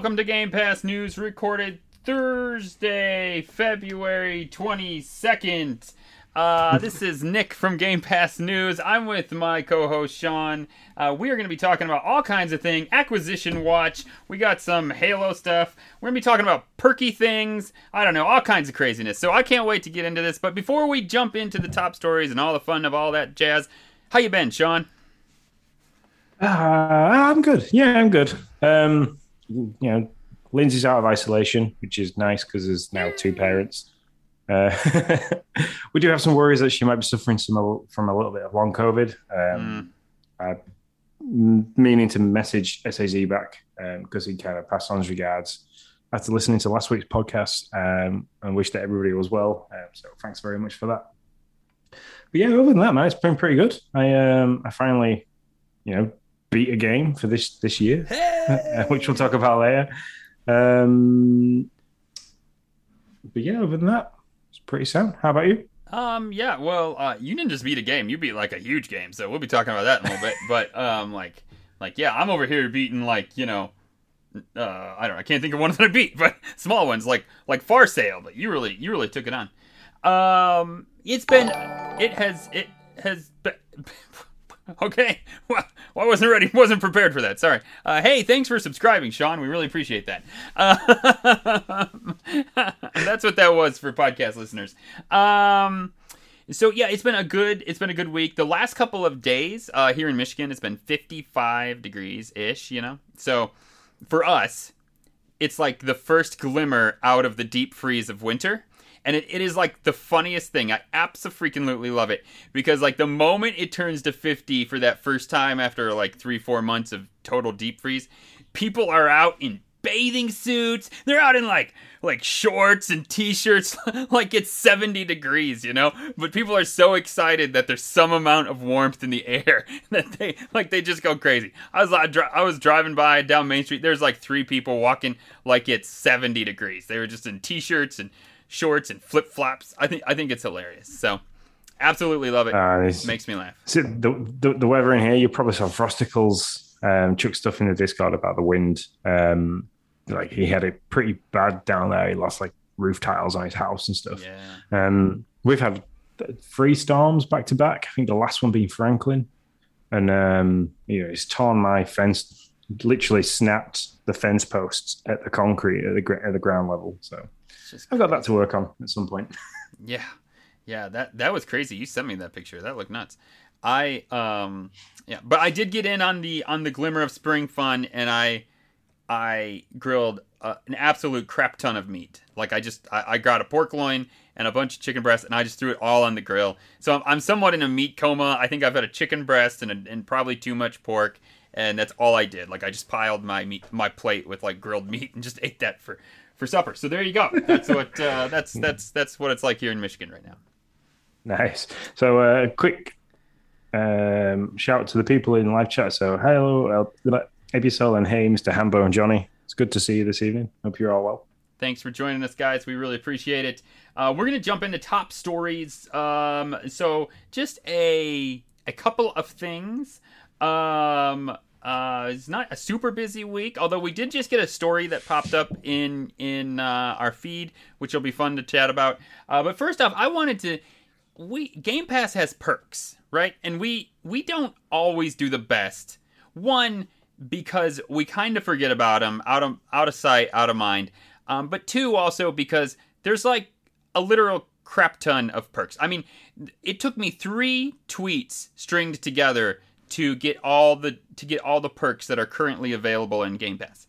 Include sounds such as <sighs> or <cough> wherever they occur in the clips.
Welcome to Game Pass News, recorded Thursday, February 22nd. Uh, this is Nick from Game Pass News. I'm with my co-host Sean. Uh, we are going to be talking about all kinds of things. Acquisition Watch. We got some Halo stuff. We're going to be talking about perky things. I don't know, all kinds of craziness. So I can't wait to get into this. But before we jump into the top stories and all the fun of all that jazz, how you been, Sean? Uh, I'm good. Yeah, I'm good. Um, you know, Lindsay's out of isolation, which is nice because there's now two parents. Uh, <laughs> we do have some worries that she might be suffering some from a little bit of long COVID. Um, mm. Meaning to message SAZ back because um, he kind of passed on his regards after listening to last week's podcast um, and wish that everybody was well. Um, so thanks very much for that. But yeah, other than that, man, it's been pretty good. I um, I finally, you know, beat a game for this this year, <laughs> hey! which we'll talk about later. Um, but yeah, other than that, pretty sound. How about you? Um, yeah, well, uh, you didn't just beat a game; you beat like a huge game. So we'll be talking about that in a little bit. <laughs> But um, like, like yeah, I'm over here beating like you know, uh, I don't, know, I can't think of one <laughs> that I beat, but small ones like like Far Sail. But you really, you really took it on. Um, it's been, it has, it has been. <laughs> <laughs> Okay, well, I wasn't ready, wasn't prepared for that. Sorry. Uh, hey, thanks for subscribing, Sean. We really appreciate that. Uh, <laughs> that's what that was for podcast listeners. Um, so yeah, it's been a good, it's been a good week. The last couple of days uh, here in Michigan, it's been 55 degrees ish. You know, so for us, it's like the first glimmer out of the deep freeze of winter and it, it is like the funniest thing. I absolutely freaking love it because like the moment it turns to 50 for that first time after like three four months of total deep freeze, people are out in bathing suits. They're out in like like shorts and t-shirts <laughs> like it's 70 degrees, you know? But people are so excited that there's some amount of warmth in the air <laughs> that they like they just go crazy. I was I was driving by down Main Street. There's like three people walking like it's 70 degrees. They were just in t-shirts and shorts and flip flops. I think I think it's hilarious. So absolutely love it. Uh, it makes me laugh. So the, the, the weather in here, you probably saw Frosticles um, chuck stuff in the Discord about the wind. Um, like he had it pretty bad down there. He lost like roof tiles on his house and stuff. Yeah. Um, we've had three storms back to back. I think the last one being Franklin, and um, you know, it's torn my fence. Literally snapped the fence posts at the concrete at the at the ground level. So I've got that to work on at some point. <laughs> yeah, yeah, that that was crazy. You sent me that picture. That looked nuts. I um yeah, but I did get in on the on the glimmer of spring fun, and I I grilled uh, an absolute crap ton of meat. Like I just I, I, got a pork loin and a bunch of chicken breast, and I just threw it all on the grill. So I'm, I'm somewhat in a meat coma. I think I've had a chicken breast and a, and probably too much pork, and that's all I did. Like I just piled my meat my plate with like grilled <laughs> meat and just ate that for for supper. So there you go. That's what uh, that's that's that's what it's like here in Michigan right now. Nice. So uh, quick um, shout out to the people in live chat. So hello, Episol and hey, Mr. Hambone Johnny. It's good to see you this evening. Hope you're all well. Thanks for joining us, guys. We really appreciate it. Uh, we're gonna jump into top stories. Um, so just a a couple of things. Um, uh, it's not a super busy week, although we did just get a story that popped up in in uh, our feed, which will be fun to chat about. Uh, but first off, I wanted to. We Game Pass has perks, right? And we we don't always do the best. One because we kind of forget about them, out of out of sight, out of mind. Um, but two also because there's like a literal crap ton of perks. I mean, it took me three tweets stringed together to get all the to get all the perks that are currently available in Game Pass.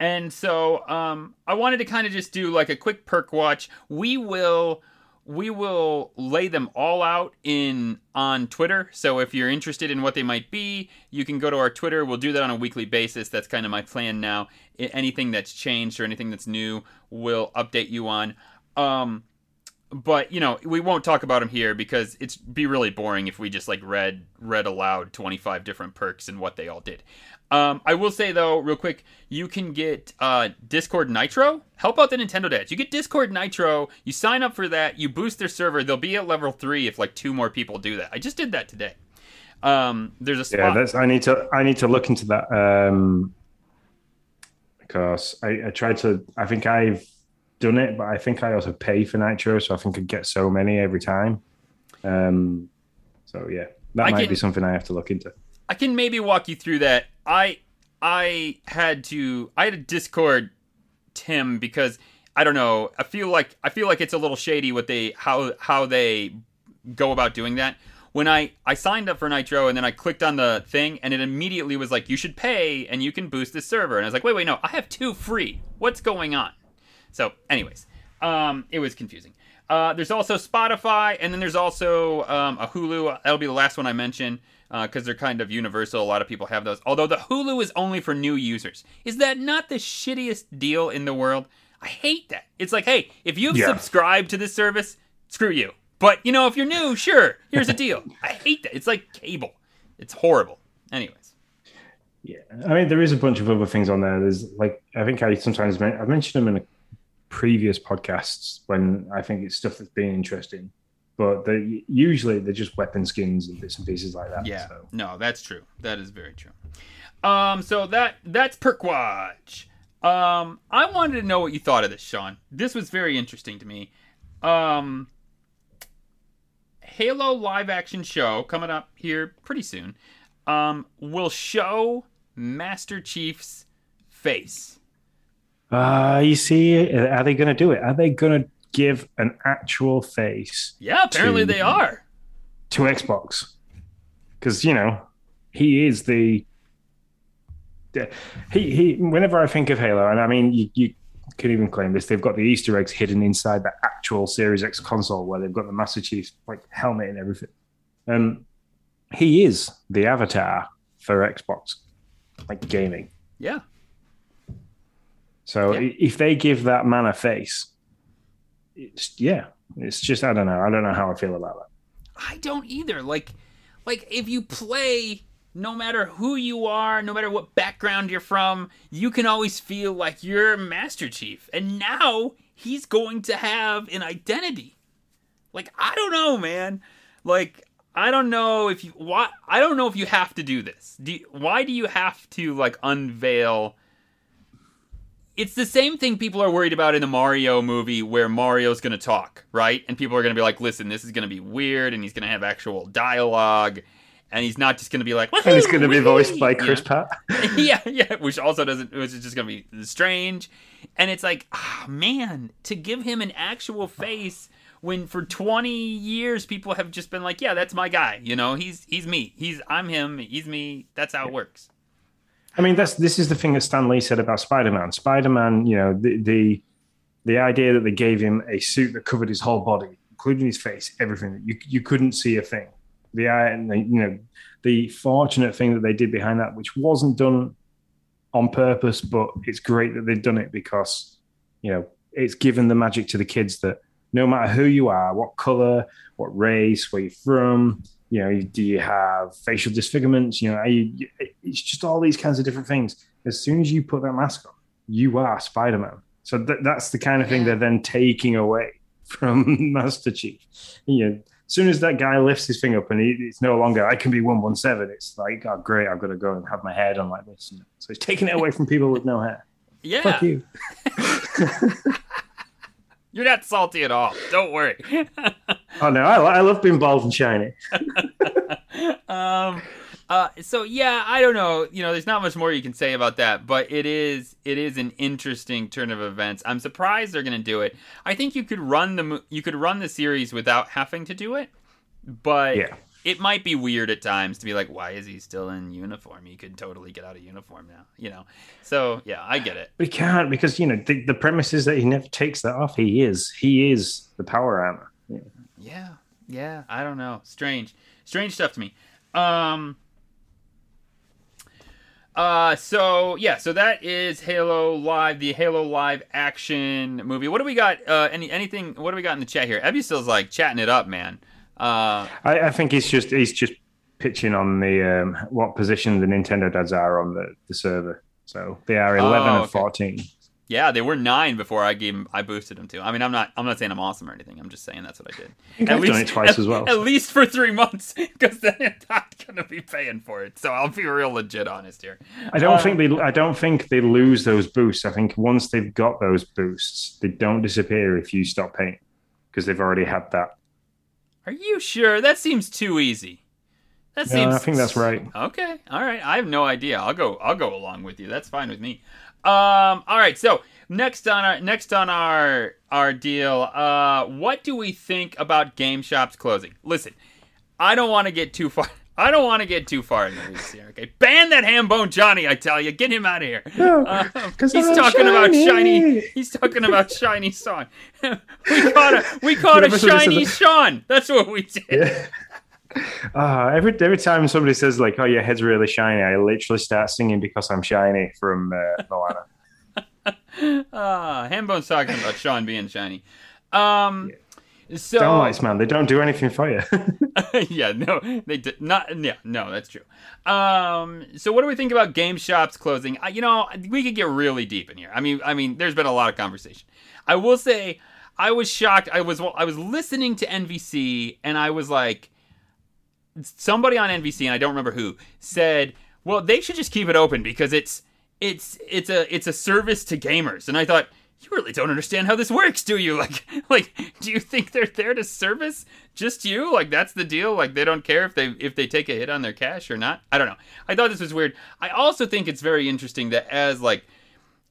And so um, I wanted to kind of just do like a quick perk watch. We will we will lay them all out in on Twitter. So if you're interested in what they might be, you can go to our Twitter. We'll do that on a weekly basis. That's kind of my plan now. Anything that's changed or anything that's new, we'll update you on. Um, but you know we won't talk about them here because it's be really boring if we just like read read aloud 25 different perks and what they all did um, I will say though, real quick, you can get uh, Discord Nitro. Help out the Nintendo dads. You get Discord Nitro. You sign up for that. You boost their server. They'll be at level three if like two more people do that. I just did that today. Um, there's a spot. Yeah, that's, I need to I need to look into that um, because I, I tried to. I think I've done it, but I think I also pay for Nitro, so I think I get so many every time. Um, so yeah, that I might can, be something I have to look into. I can maybe walk you through that. I I had to I had a Discord Tim because I don't know. I feel like I feel like it's a little shady what they how how they go about doing that. When I I signed up for Nitro and then I clicked on the thing and it immediately was like you should pay and you can boost this server and I was like wait wait no I have two free. What's going on? So anyways, um, it was confusing. Uh, there's also Spotify and then there's also um, a Hulu. That'll be the last one I mention because uh, they're kind of universal. A lot of people have those. Although the Hulu is only for new users. Is that not the shittiest deal in the world? I hate that. It's like, hey, if you've yeah. subscribed to this service, screw you. But you know, if you're new, sure, here's a deal. I hate that. It's like cable. It's horrible. Anyways. Yeah, I mean, there is a bunch of other things on there. There's like, I think I sometimes I mentioned them in a previous podcasts when I think it's stuff that's been interesting but they usually they're just weapon skins and bits and pieces like that. Yeah, so. no, that's true. That is very true. Um, so that that's Perk Watch. Um, I wanted to know what you thought of this, Sean. This was very interesting to me. Um, Halo live action show coming up here pretty soon. Um, will show Master Chief's face. Uh, you see, are they going to do it? Are they going to give an actual face. Yeah, apparently to, they are. To Xbox. Because, you know, he is the. He, he, whenever I think of Halo, and I mean, you, you can even claim this, they've got the Easter eggs hidden inside the actual Series X console where they've got the Master Chief like helmet and everything. Um, he is the avatar for Xbox, like gaming. Yeah. So yeah. if they give that man a face, it's yeah, it's just I don't know. I don't know how I feel about that. I don't either. Like, like if you play, no matter who you are, no matter what background you're from, you can always feel like you're Master Chief. And now he's going to have an identity. Like I don't know, man. Like I don't know if you why I don't know if you have to do this. Do you, why do you have to like unveil it's the same thing people are worried about in the Mario movie where Mario's going to talk, right? And people are going to be like, listen, this is going to be weird and he's going to have actual dialogue and he's not just going to be like, and he's going to be voiced by Chris yeah. Pratt. <laughs> <laughs> yeah, yeah, which also doesn't, which is just going to be strange. And it's like, oh, man, to give him an actual face when for 20 years people have just been like, yeah, that's my guy. You know, he's he's me. He's I'm him. He's me. That's how it works. I mean, that's this is the thing that Stan Lee said about Spider-Man. Spider-Man, you know, the the the idea that they gave him a suit that covered his whole body, including his face, everything. You you couldn't see a thing. The the, you know, the fortunate thing that they did behind that, which wasn't done on purpose, but it's great that they've done it because, you know, it's given the magic to the kids that no matter who you are, what color, what race, where you're from, you know, do you have facial disfigurements? You know, you, it's just all these kinds of different things. As soon as you put that mask on, you are Spider Man. So th- that's the kind of thing they're then taking away <laughs> from Master Chief. You know, as soon as that guy lifts his thing up and he, it's no longer I can be one one seven. It's like oh great, I've got to go and have my hair done like this. So he's taking it away from people with no hair. Yeah. Fuck you. <laughs> You're not salty at all. Don't worry. <laughs> oh no, I, I love being bald and shiny. <laughs> um, uh, so yeah, I don't know. You know, there's not much more you can say about that, but it is it is an interesting turn of events. I'm surprised they're going to do it. I think you could run the you could run the series without having to do it, but yeah it might be weird at times to be like, why is he still in uniform? He could totally get out of uniform now, you know? So yeah, I get it. We can't because, you know, the, the premise is that he never takes that off. He is, he is the power armor. Yeah. Yeah. Yeah. I don't know. Strange, strange stuff to me. Um, Uh, so yeah, so that is Halo Live, the Halo Live action movie. What do we got? Uh, any anything? What do we got in the chat here? Ebby still's like chatting it up, man. Uh, I, I think he's just he's just pitching on the um, what position the Nintendo dads are on the, the server. So they are eleven Oh, and fourteen. Yeah, they were nine before I gave 'em- I boosted them to. I mean, I'm not I'm not saying I'm awesome or anything. I'm just saying that's what I did. done it twice at, as well. At least for three months, <laughs> because then I'm not gonna be paying for it. So I'll be real legit honest here. I don't Um, think they. I don't think they lose those boosts. I think once they've got those boosts, they don't disappear if you stop paying because they've already had that. Are you sure? That seems too easy. That seems. I think that's right. Okay, all right. I have no idea. I'll go. I'll go along with you. That's fine with me. Um. All right. So next on our next on our our deal. Uh, what do we think about game shops closing? Listen, I don't want to get too far. <laughs> I don't want to get too far in the weeds here. Okay, ban that Hambone Johnny. I tell you, get him out of here. No, Um, he's talking about shiny. shiny. He's talking about shiny song. <laughs> we caught a we <laughs> caught a shiny Sean. That's what we did. Yeah. Ah, every every time somebody says like, "Oh, your head's really shiny," I literally start singing because I'm shiny from uh, Moana. <laughs> Ah, Hambone's talking about Sean being shiny. Um, so Downlights, man, they don't do anything for you. <laughs> <laughs> yeah, no, they did not. Yeah, no, that's true. Um, so what do we think about game shops closing? I, you know, we could get really deep in here. I mean, I mean, there's been a lot of conversation. I will say, I was shocked. I was I was listening to NVC, and I was like, somebody on NVC, and I don't remember who, said, "Well, they should just keep it open because it's it's it's a it's a service to gamers." And I thought, you really don't understand how this works, do you? <laughs> Like like do you think they're there to service just you? Like that's the deal? Like they don't care if they if they take a hit on their cash or not? I don't know. I thought this was weird. I also think it's very interesting that as like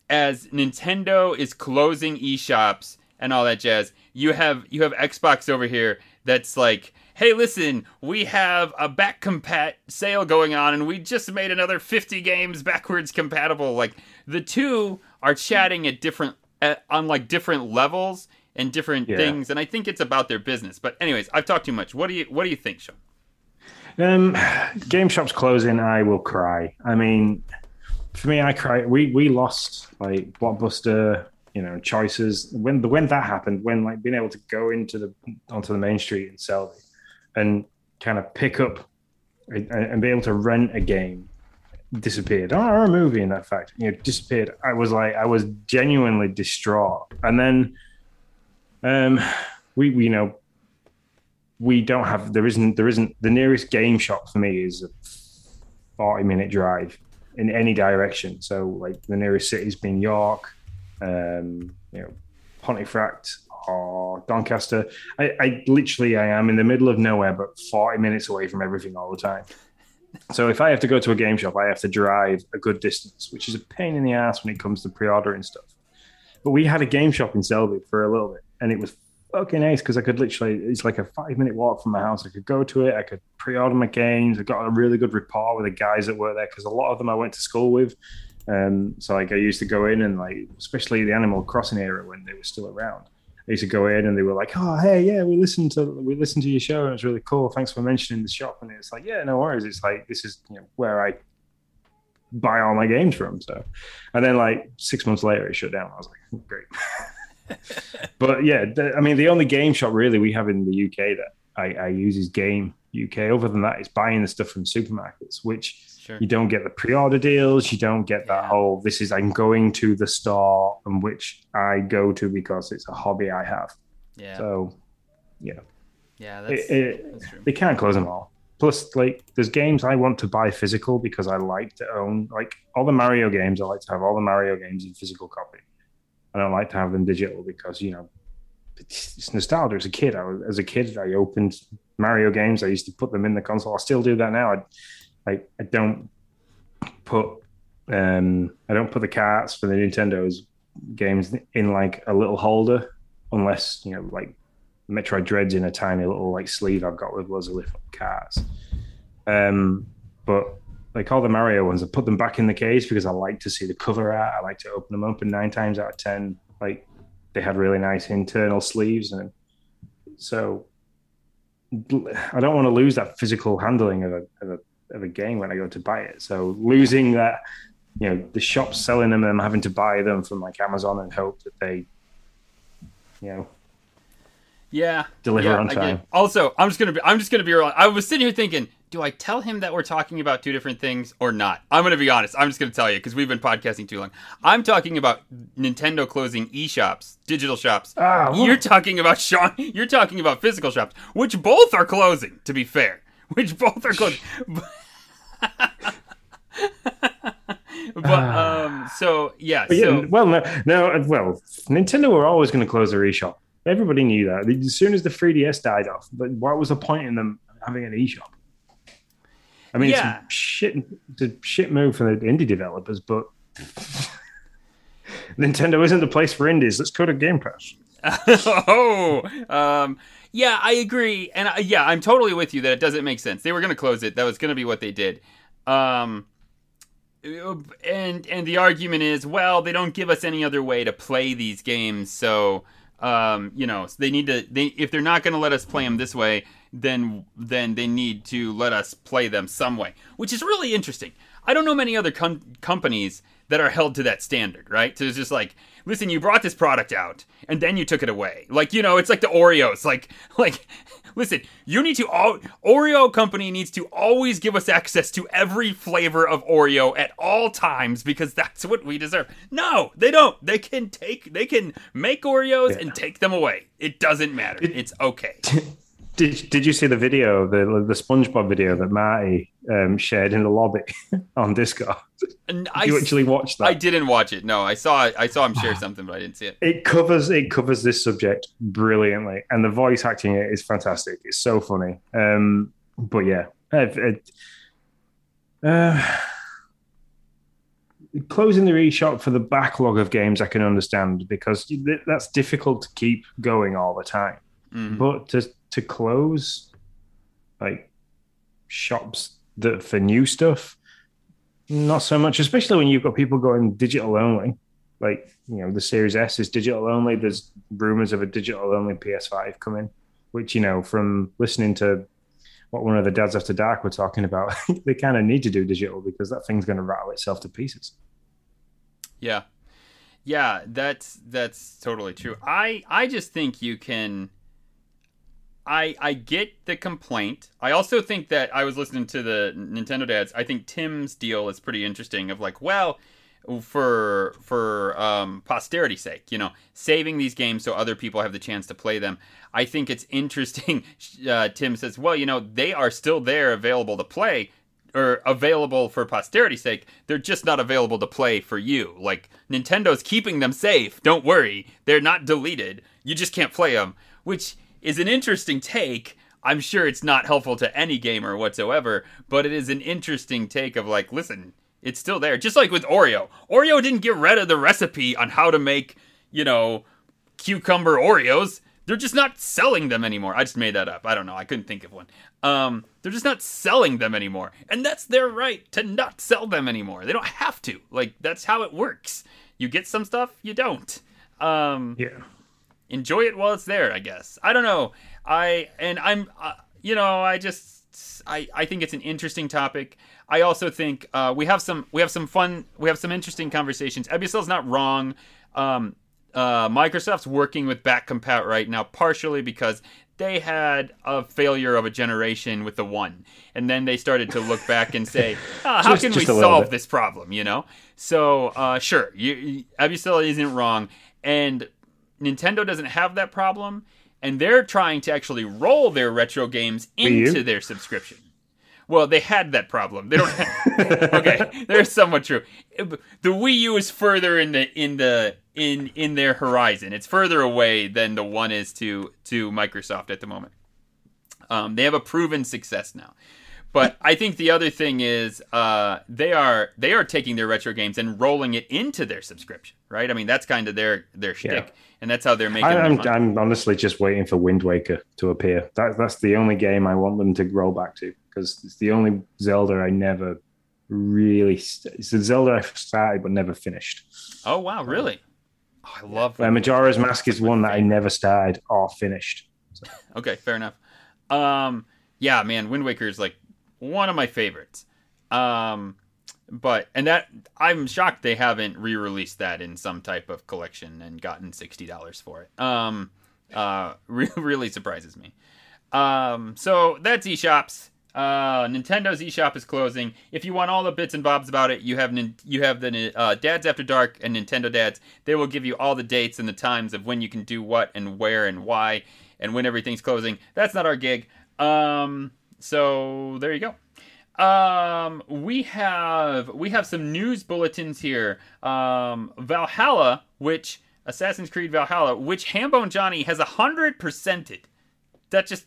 as Nintendo is closing eShops and all that jazz, you have you have Xbox over here that's like, hey, listen, we have a back compat sale going on, and we just made another 50 games <laughs> backwards compatible. Like the two are chatting at different at, on like different levels and different Yeah. things, and I think it's about their business. But anyways, I've talked too much. What do you what do you think, Sean? Um, game shops closing, I will cry. I mean, for me, I cry. We we lost like Blockbuster, you know, choices when the when that happened. When like being able to go into the onto the main street in Selby and kind of pick up and, and be able to rent a game disappeared. Or a movie in that fact you know disappeared. I was like i was genuinely distraught. And then um we, we you know we don't have there isn't there isn't the nearest game shop for me is a 40 minute drive in any direction. So like the nearest city's been york um you know pontefract or doncaster I, I literally i am in the middle of nowhere but 40 minutes away from everything all the time <laughs> so if i have to go to a game shop i have to drive a good distance which is a pain in the ass when it comes to pre-ordering stuff but we had a game shop in selby for a little bit and it was fucking ace because I could literally it's like a five minute walk from my house. I could go to it. I could pre-order my games. I got a really good rapport with the guys that work there because a lot of them I went to school with. Um, so like I used to go in and like especially the Animal Crossing era when they were still around. I used to go in and they were like, "Oh, hey, yeah, we listened to we listened to your show and it's really cool. Thanks for mentioning the shop." And it's like, "Yeah, no worries." It's like this is you know where I buy all my games from. So, and then like six months later, it shut down. I was like, oh, "Great." <laughs> but yeah, the, I mean, the only game shop really we have in the UK that I, I use is Game UK. Other than that, it's buying the stuff from supermarkets, which Sure. you don't get the pre-order deals. You don't get that Yeah. whole. This is I'm going to the store, and which I go to because it's a hobby I have. Yeah. So, yeah, yeah, it, that's, it, that's true. they can't close them all. Plus, like, there's games I want to buy physical because I like to own. Like all the Mario games, I like to have all the Mario games in physical copy. I don't like to have them digital because you know it's, it's nostalgia. As a kid, I was, as a kid, I opened Mario games. I used to put them in the console. I still do that now. I, I, I don't put um I don't put the carts for the Nintendo's games in like a little holder unless you know like Metroid Dread's in a tiny little like sleeve I've got with loads of little carts. Um, but like all the Mario ones, I put them back in the case because I like to see the cover art. I like to open them up, and nine times out of ten, like they had really nice internal sleeves, and so I don't want to lose that physical handling of a, of a, of a game when I go to buy it. So losing that, you know, the shops selling them and having to buy them from like Amazon and hope that they, you know, yeah, deliver yeah, on time. Also, I'm just gonna be I'm just gonna be real. I was sitting here thinking, do I tell him that we're talking about two different things or not? I'm gonna be honest. I'm just gonna tell you because we've been podcasting too long. I'm talking about Nintendo closing e-shops, digital shops. Ah, you're talking about Sean. You're talking about physical shops, which both are closing. To be fair, <laughs> which both are good. <laughs> but um, so yeah, But yeah, so well, no, no, well, Nintendo were always going to close their eShop. Everybody knew that. As soon as the 3DS died off, but what was the point in them having an eShop? I mean, Yeah. it's a shit, it's a shit move for the indie developers, but <laughs> Nintendo isn't the place for indies. Let's go to Game Pass. oh, um, yeah, I agree, and I, yeah, I'm totally with you that it doesn't make sense. They were going to close it. That was going to be what they did. Um, and and the argument is, well, they don't give us any other way to play these games, so um, you know, they need to. They if they're not going to let us play them this way, then then they need to let us play them some way, which is really interesting. I don't know many other com- companies that are held to that standard, right? So it's just like, listen, you brought this product out and then you took it away. Like, you know, it's like the Oreos. Like, <laughs> like, listen, you need to all Oreo company needs to always give us access to every flavor of Oreo at all times because <laughs> that's what we deserve. No, they don't. They can take, they can make Oreos and take them away. It doesn't matter. It's okay. <laughs> Did, did you see the video, the the SpongeBob video that Marty um, shared in the lobby <laughs> on Discord? And I, you actually watched that? I didn't watch it. No, I saw I saw him share something, but I didn't see it. it covers it covers this subject brilliantly, and the voice acting it is fantastic. It's so funny. Um, but yeah, it, it, uh, closing the eShop for the backlog of games I can understand because that's difficult to keep going all the time. Mhm. But to to close like shops that for new stuff, not so much. Especially when you've got people going digital only. Like you know, the Series S is digital only. There's rumors of a digital only PS5 coming, which you know from listening to what one of the dads after dark were talking about, <laughs> they kind of need to do digital because that thing's going to rattle itself to pieces. Yeah. Yeah, that's that's totally true. I I just think you can I I get the complaint. I also think that I was listening to the Nintendo dads. I think Tim's deal is pretty interesting of like, well, for for um posterity's sake, you know, saving these games so other people have the chance to play them. I think it's interesting. <laughs> Uh, Tim says, well, you know, they are still there available to play or available for posterity's sake. They're just not available to play for you. Like Nintendo's keeping them safe. Don't worry, they're not deleted. You just can't play them, which is an interesting take. I'm sure it's not helpful to any gamer whatsoever, but it is an interesting take of like, listen, it's still there. Just like with Oreo. Oreo didn't get rid of the recipe on how to make, you know, cucumber Oreos. They're just not selling them anymore. I just made that up. I don't know. I couldn't think of one. Um, they're just not selling them anymore. And that's their right to not sell them anymore. They don't have to. Like, that's how it works. You get some stuff, you don't. Um, Yeah. Enjoy it while it's there i guess. I don't know. I and i'm uh, you know i just i i think it's an interesting topic. I also think uh, we have some we have some fun we have some interesting conversations. Ebsl's not wrong. Um uh, Microsoft's working with back compat right now, partially because they had a failure of a generation with the one, and then they started to look back and say, <laughs> "Ah, "How Just- can we just little solve bit. this problem?" You know. So uh, sure, you, isn't wrong, and Nintendo doesn't have that problem, and they're trying to actually roll their retro games into their subscription. Well, they had that problem. They don't. <laughs> okay, they're somewhat true. The Wii U is further in the in the in in their horizon. It's further away than the one is to to Microsoft at the moment. Um, they have a proven success now. But I think the other thing is uh, they are they are taking their retro games and rolling it into their subscription, right? I mean that's kind of their their shtick, Yeah. and that's how they're making. I, their I'm. I'm honestly just waiting for Wind Waker to appear. That, that's the only game I want them to roll back to because it's the only Zelda I never really. St- it's the Zelda I started but never finished. Oh wow, really? Oh, I love. Uh, Majora's Mask is one that I never started or finished. <laughs> Okay, fair enough. Um, yeah, man, Wind Waker is like one of my favorites. Um, but and that I'm shocked they haven't re-released that in some type of collection and gotten sixty dollars for it. Um, uh, <laughs> re- really surprises me. Um, so that's eShops. Uh, Nintendo's eShop is closing. If you want all the bits and bobs about it, you have you have the uh, Dads After Dark and Nintendo Dads. They will give you all the dates and the times of when you can do what and where and why and when everything's closing. That's not our gig. Um, so there you go. Um, we have we have some news bulletins here. Um, Valhalla, which Assassin's Creed Valhalla, which Hambone Johnny has a hundred percented. That just,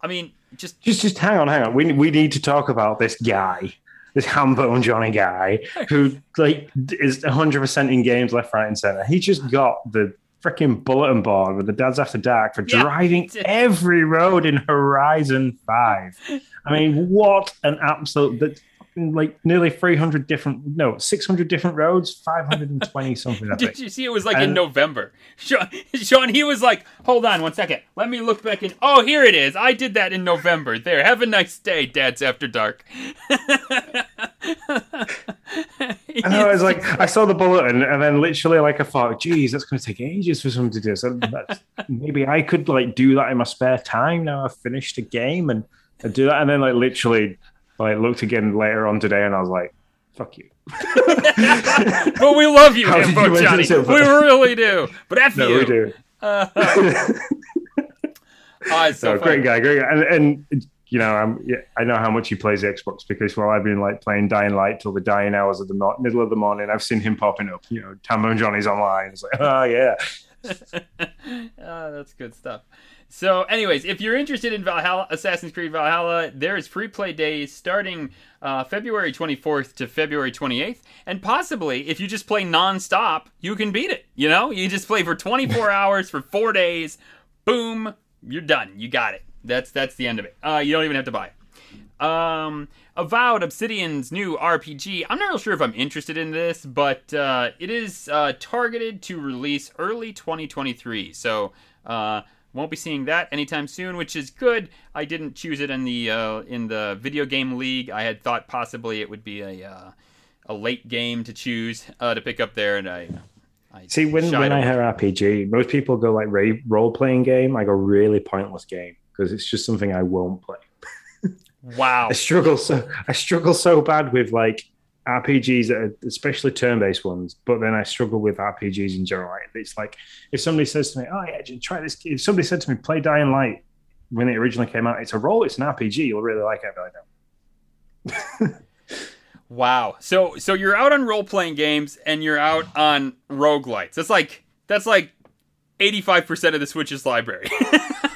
I mean, just just just hang on, hang on. We we need to talk about this guy, this Hambone Johnny guy, who like is hundred percent in games left, right, and center. He just got the freaking bulletin board with the dads after dark for yeah. driving <laughs> every road in Horizon Five. I mean, what an absolute that like nearly 300 different no 600 different roads 520 something <laughs> did you see it was like and, in november? <laughs> Sean, sean he was like hold on one second. Let me look back in oh here it is. I did that in november. There have a nice day dads after dark <laughs> I know. I was like, I saw the bulletin, and then literally, like, I thought, geez, that's going to take ages for someone to do. So maybe I could like do that in my spare time. Now I've finished a game and, and do that, and then like literally I looked again later on today, and I was like, "Fuck you." <laughs> but we love you, Johnny. We really do. But F no, you. we do. <laughs> Uh, oh, so no, great guy, great guy, and, and you know, I'm, yeah, I know how much he plays Xbox because while I've been like playing Dying Light till the dying hours of the mo- middle of the morning, I've seen him popping up. You know, Hambone Johnny's online. It's like, oh yeah. oh, <laughs> <laughs> that's good stuff. So, anyways, if you're interested in Valhalla, Assassin's Creed Valhalla, there is free play days starting uh, February 24th to February 28th, and possibly if you just play nonstop, you can beat it. You know, you just play for 24 <laughs> hours for four days. Boom, you're done. You got it. That's that's the end of it. Uh, you don't even have to buy it. Um, Avowed Obsidian's new RPG. I'm not real sure if I'm interested in this, but uh, it is uh, targeted to release early 2023. So. Uh, won't be seeing that anytime soon, which is good. I didn't choose it in the uh, in the video game league. I had thought possibly it would be a uh, a late game to choose uh, to pick up there, and I. I See, when, when I hear RPG, most people go like role playing game. I go really pointless game because it's just something I won't play. <laughs> wow, I struggle so I struggle so bad with like RPGs, that are, especially turn-based ones, but then I struggle with RPGs in general. It's like if somebody says to me, "Oh yeah, try this," if somebody said to me, "Play Dying Light," when it originally came out, it's a role, it's an RPG. You'll really like it. I don't. <laughs> wow. So so you're out on role-playing games and you're out on roguelites. That's like that's like 85% of the Switch's library. <laughs>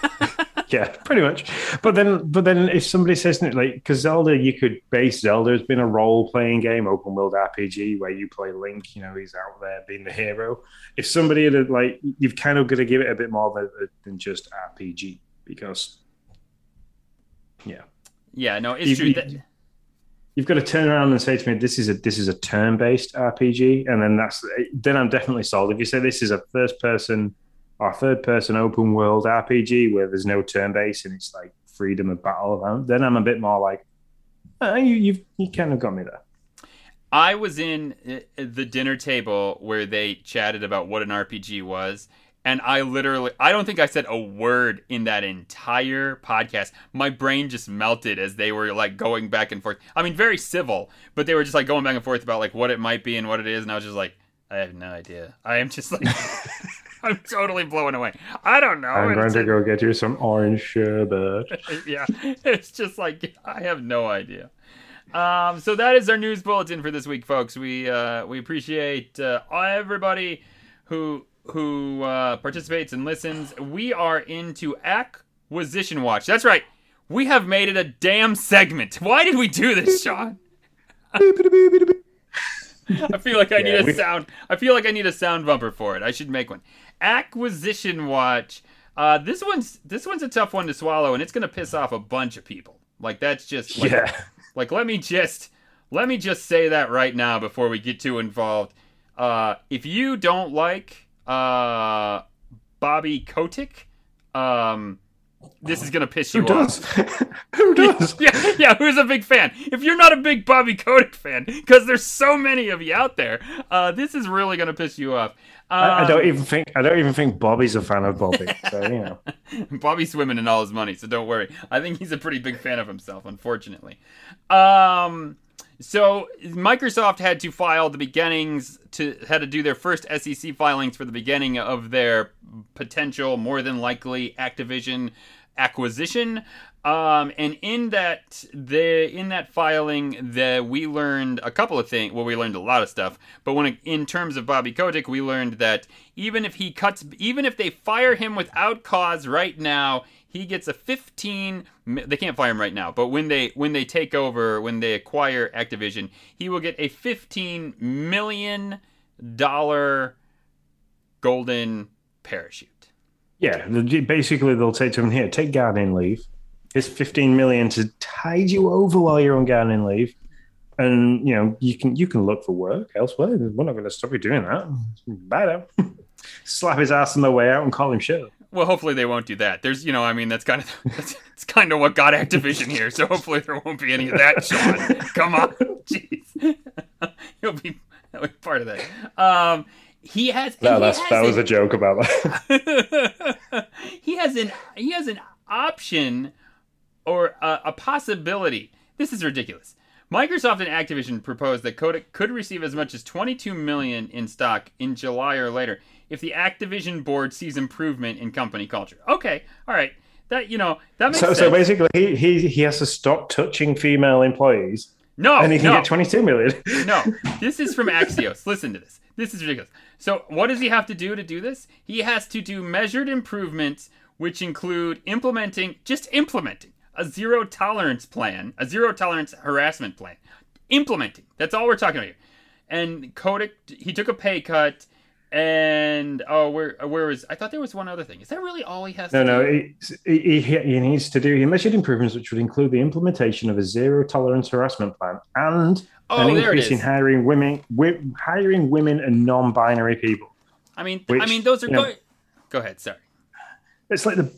<laughs> yeah, pretty much. But then, but then, if somebody says something like, because Zelda, you could base Zelda has been a role playing game, open world RPG where you play Link. You know, he's out there being the hero. If somebody had like, you've kind of got to give it a bit more than just RPG because, yeah, yeah, no, it's you, true. You, you've got to turn around and say to me, "This is a this is a turn based RPG," and then that's eh, then I'm definitely sold. If you say this is a first person our third person open world RPG where there's no turn based and it's like freedom of battle, then I'm a bit more like, uh, you, you've you kind of got me there. I was in uh, the dinner table where they chatted about what an RPG was, and I literally, I don't think I said a word in that entire podcast. My brain just melted as they were like going back and forth. I mean, very civil, but they were just like going back and forth about like what it might be and what it is, and I was just like, I have no idea. I am just like. <laughs> <laughs> I'm totally blown away. I don't know. I'm going to go get you some orange sherbet. <laughs> yeah, it's just like I have no idea. Um, so that is our news bulletin for this week, folks. We uh, we appreciate uh, everybody who who uh, participates and listens. We are into acquisition watch. That's right. We have made it a damn segment. Why did we do this, Sean? I feel like I need a sound. I feel like I need a sound bumper for it. I should make one. Acquisition Watch. Uh, this one's this one's a tough one to swallow, and it's gonna piss off a bunch of people. Like that's just like, yeah. <laughs> Like let me just let me just say that right now before we get too involved. Uh, if you don't like uh, Bobby Kotick, um, this is gonna piss you <laughs> Who <laughs> off. Who does? yeah, yeah, who's a big fan? If you're not a big Bobby Kotick fan, because there's so many of you out there, uh, this is really gonna piss you off. Um, I, I don't even think I don't even think Bobby's a fan of Bobby. So you know, <laughs> Bobby's swimming in all his money, so don't worry. I think he's a pretty big fan of himself, unfortunately. Um, so Microsoft had to file the beginnings to had to do their first SEC filings for the beginning of their potential, more than likely Activision acquisition. Um, and in that the in that filing, the we learned a couple of things. Well, we learned a lot of stuff, but when in terms of Bobby Kotick, we learned that even if he cuts, even if they fire him without cause right now, he gets a 15 they can't fire him right now but when they when they take over when they acquire activision he will get a 15 million dollar golden parachute yeah. Basically, they'll say to him, "Here, take gardening leave. Here's 15 million to tide you over while you're on gardening leave, and you know you can you can look for work elsewhere. We're not going to stop you doing that. Bye now." <laughs> Slap his ass on the way out and call him shit. well hopefully they won't do that there's you know i mean that's kind of <laughs> that's, it's kind of what got activision here so hopefully there won't be any of that sean come on <laughs> jeez he'll be, be part of that um he has No, he that's has that was a- a joke about that. <laughs> <laughs> he has an he has an option or a, a possibility. This is ridiculous. Microsoft and Activision proposed that Kotick could receive as much as 22 million in stock in July or later if the Activision board sees improvement in company culture. Okay, all right. That you know that makes so sense. so basically, he, he he has to stop touching female employees, no, and he can no. get 22 million. No, <laughs> this is from Axios. Listen to this. This is ridiculous. So, what does he have to do to do this? He has to do measured improvements, which include implementing, just implementing, a zero tolerance plan, a zero tolerance harassment plan. Implementing. That's all we're talking about here. And Kotick, he took a pay cut, and oh, where where was? I thought there was one other thing. Is that really all he has No, to no, do? he, he, he needs to do he measured improvements, which would include the implementation of a zero tolerance harassment plan and Oh, an increase in hiring women, wi- hiring women and non-binary people. I mean, I mean, those are you know- go- Go ahead. Sorry. It's like the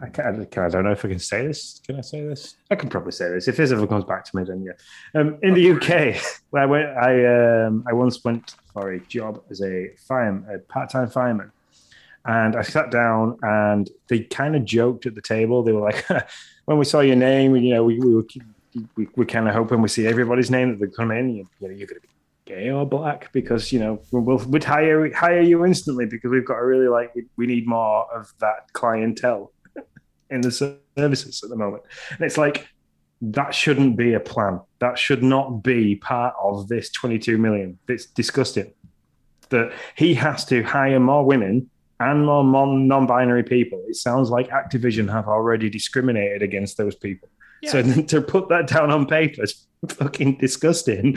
I can't, I don't know if I can say this. Can I say this? I can probably say this. If this ever comes back to me, then yeah. Um, in the UK, <laughs> where I went, I um, I once went for a job as a fireman, a part-time fireman, and I sat down and they kind of joked at the table. They were like, <laughs> "When we saw your name, you know, we, we were we, we're kind of hoping we see everybody's name that they come in. You, you know, you're going to be gay or black because you know we'll we'd hire hire you instantly because we've got a really like we, we need more of that clientele <laughs> in the services at the moment and it's like that shouldn't be a plan that should not be part of this 22 million it's disgusting that he has to hire more women and more non-binary people it sounds like activision have already discriminated against those people so to put that down on paper is fucking disgusting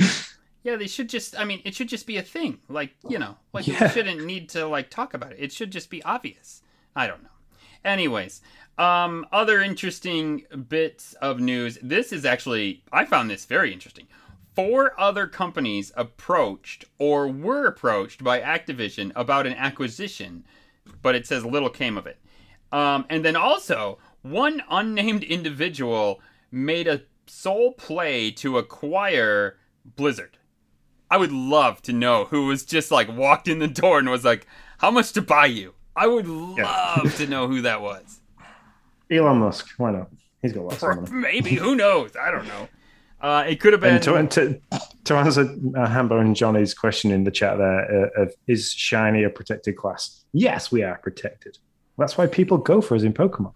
Yeah, they should just. I mean, it should just be a thing. Like you know, like Yeah. you shouldn't need to like talk about it. It should just be obvious. I don't know. Anyways, um, other interesting bits of news. This is actually I found this very interesting. Four other companies approached or were approached by Activision about an acquisition, but it says little came of it. Um, and then also, one unnamed individual made a sole play to acquire Blizzard. I would love to know who was just like walked in the door and was like, "How much to buy you?" I would love to know who that was. <laughs> elon musk why not he's got lots of money Maybe who knows? I don't know. Uh, it could have been. And to, to, to answer uh, Hambone Johnny's question in the chat there, uh, of is shiny a protected class? Yes, we are protected. That's why people go for us in Pokemon.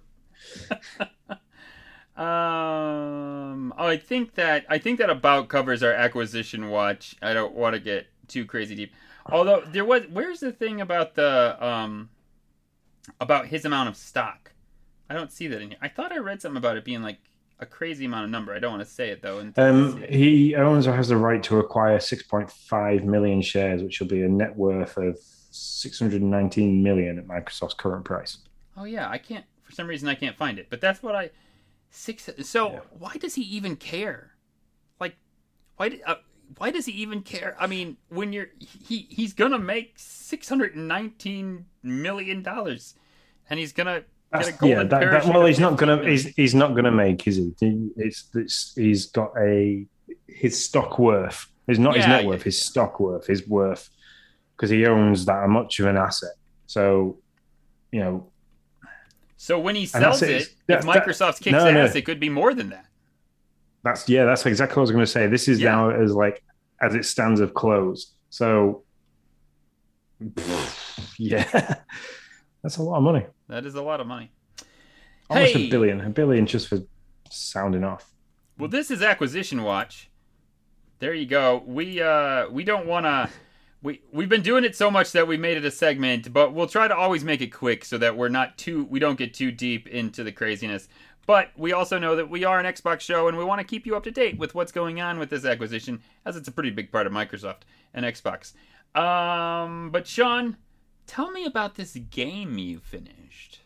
<laughs> Um, oh, I think that I think that about covers our acquisition watch. I don't want to get too crazy deep. Although there was, where's the thing about the um about his amount of stock? I don't see that in here. I thought I read something about it being like a crazy amount of number. I don't want to say it though. Um, it. he owns or has the right to acquire 6.5 million shares, which will be a net worth of 619 million at Microsoft's current price. Oh yeah, I can't for some reason I can't find it. But that's what I six. So Yeah. why does he even care? Like, why? Did, Uh, why does he even care? I mean, when you're he he's gonna make six hundred and nineteen million dollars, and he's gonna Get a golden yeah, that, that, well, he's not gonna he's, he's not gonna make, is he? It's, it's he's got a his stock worth. It's not his Yeah, net yeah, worth. His yeah. stock worth. His worth because he owns that much of an asset. So, you know, So when he sells it. if that- Microsoft kicks no, no. ass, it could be more than that. That's yeah, that's exactly what I was going to say. This is Yeah. now as like as it stands of close. So, <sighs> yeah, <laughs> that's a lot of money. That is a lot of money. Almost Hey! a billion. A billion just for sounding off. Well, this is acquisition watch. There you go. We uh we don't want to we we've been doing it so much that we made it a segment, but we'll try to always make it quick so that we're not too we don't get too deep into the craziness. But we also know that we are an Xbox show and we want to keep you up to date with what's going on with this acquisition as it's a pretty big part of Microsoft and Xbox. Um but Sean, tell me about this game you finished.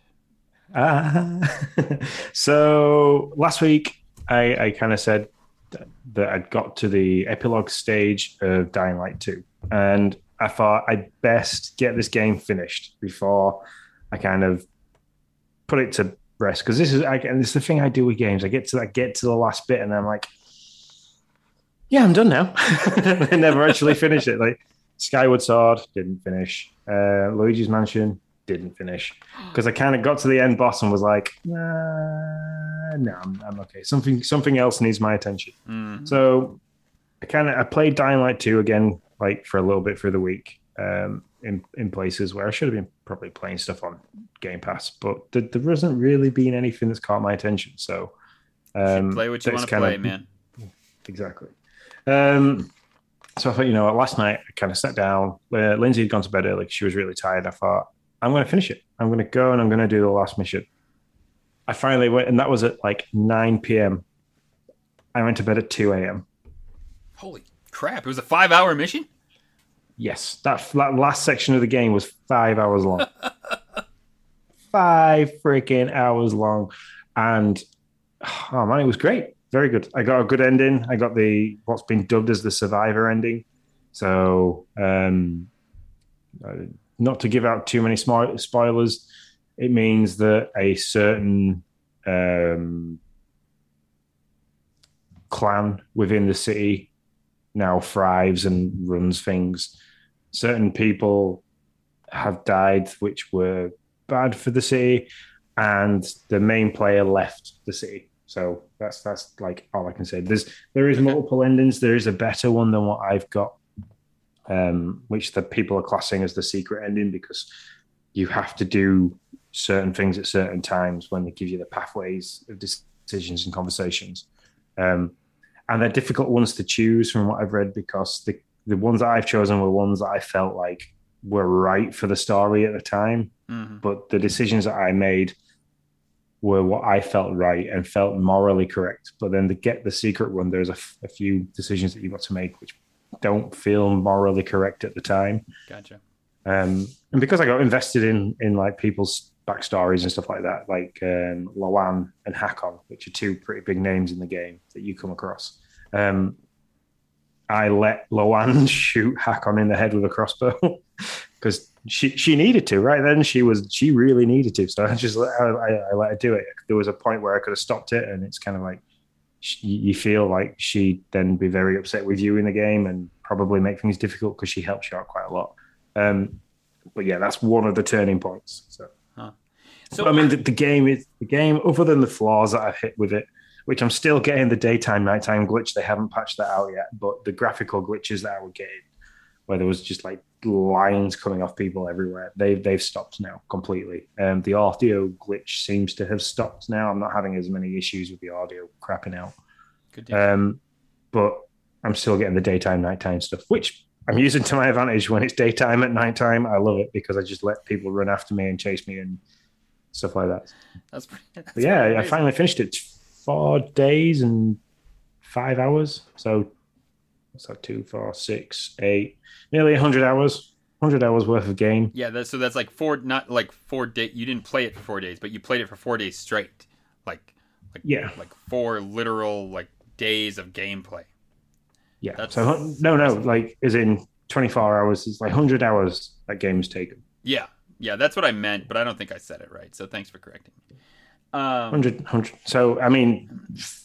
Uh, <laughs> so last week, I, I kind of said that, I'd got to the epilogue stage of Dying Light 2. And I thought I'd best get this game finished before I kind of put it to rest. Because this is, I, and it's the thing I do with games. I get to I get to the last bit and I'm like, yeah, I'm done now. <laughs> I never actually finish it. Like Skyward Sword, didn't finish. Uh, Luigi's Mansion, didn't finish because I kind of got to the end boss and was like, nah, no, I'm, I'm okay. Something something else needs my attention. Mhm. So I kind of I played Dying Light 2 again, like for a little bit through the week, um, in in places where I should have been probably playing stuff on Game Pass, but there, there hasn't really been anything that's caught my attention. So um, play what you want to play, of- man. <laughs> Exactly. Um, so I thought, you know, what, last night I kind of sat down. Uh, Lindsay had gone to bed early; She was really tired. I thought, I'm going to finish it. I'm going to go and I'm going to do the last mission. I finally went, and that was at like 9 p.m. I went to bed at 2 a.m. Holy crap! It was a five-hour mission. Yes, that, that last section of the game was five hours long. <laughs> five freaking hours long. And oh man, it was great. Very good. I got a good ending. I got the what's been dubbed as the survivor ending. So, um, uh, not to give out too many spoilers, it means that a certain um, clan within the city now thrives and runs things. Certain people have died, which were bad for the city, and the main player left the city. So that's that's like all I can say. There's there is multiple endings. There is a better one than what I've got, um, which the people are classing as the secret ending because you have to do certain things at certain times when they give you the pathways of decisions and conversations. Um, and they're difficult ones to choose from what I've read because the the ones that I've chosen were ones that I felt like were right for the story at the time, hmm but the decisions that I made were what I felt right and felt morally correct. But then to get the secret one, there's a, f- a few decisions that you've got to make which don't feel morally correct at the time. Gotcha. Um, and because I got invested in in like people's backstories and stuff like that, like um, Lawan and Hakon, which are two pretty big names in the game that you come across. Um, I let Lawan <laughs> shoot Hakon in the head with a crossbow <laughs> because she she needed to. Right then, she was she really needed to. So I just let I, I, I let her do it. There was a point where I could have stopped it, and it's kind of like she, you feel like she'd then be very upset with you in the game and probably make things difficult because she helps you out quite a lot. Um, but yeah, that's one of the turning points. So, So I mean, the, the game is the game. Other than the flaws that I've hit with it, which I'm still getting the daytime nighttime glitch. They haven't patched that out yet, but the graphical glitches that I was getting, where there was just like lines coming off people everywhere, they've they've stopped now completely. Um, the audio glitch seems to have stopped now. I'm not having as many issues with the audio crapping out. Um, but I'm still getting the daytime, nighttime stuff, which I'm using to my advantage when it's daytime at nighttime. I love it because I just let people run after me and chase me and stuff like that. that's pretty. <laughs> That's But yeah, pretty I finally finished it. Four days and five hours. So what's that? Two, four, six, eight, nearly hundred hours. Hundred hours worth of game. Yeah, that's, so that's like four, not like four day. You didn't play it for four days, but you played it for four days straight, like, like Yeah. like four literal like days of gameplay. Yeah. That's- so no, no, like is in 24 hours. It's like hundred hours that game's taken. Yeah, Yeah, that's what I meant, but I don't think I said it right. So thanks for correcting. Me. Um, 100, 100. So, I mean,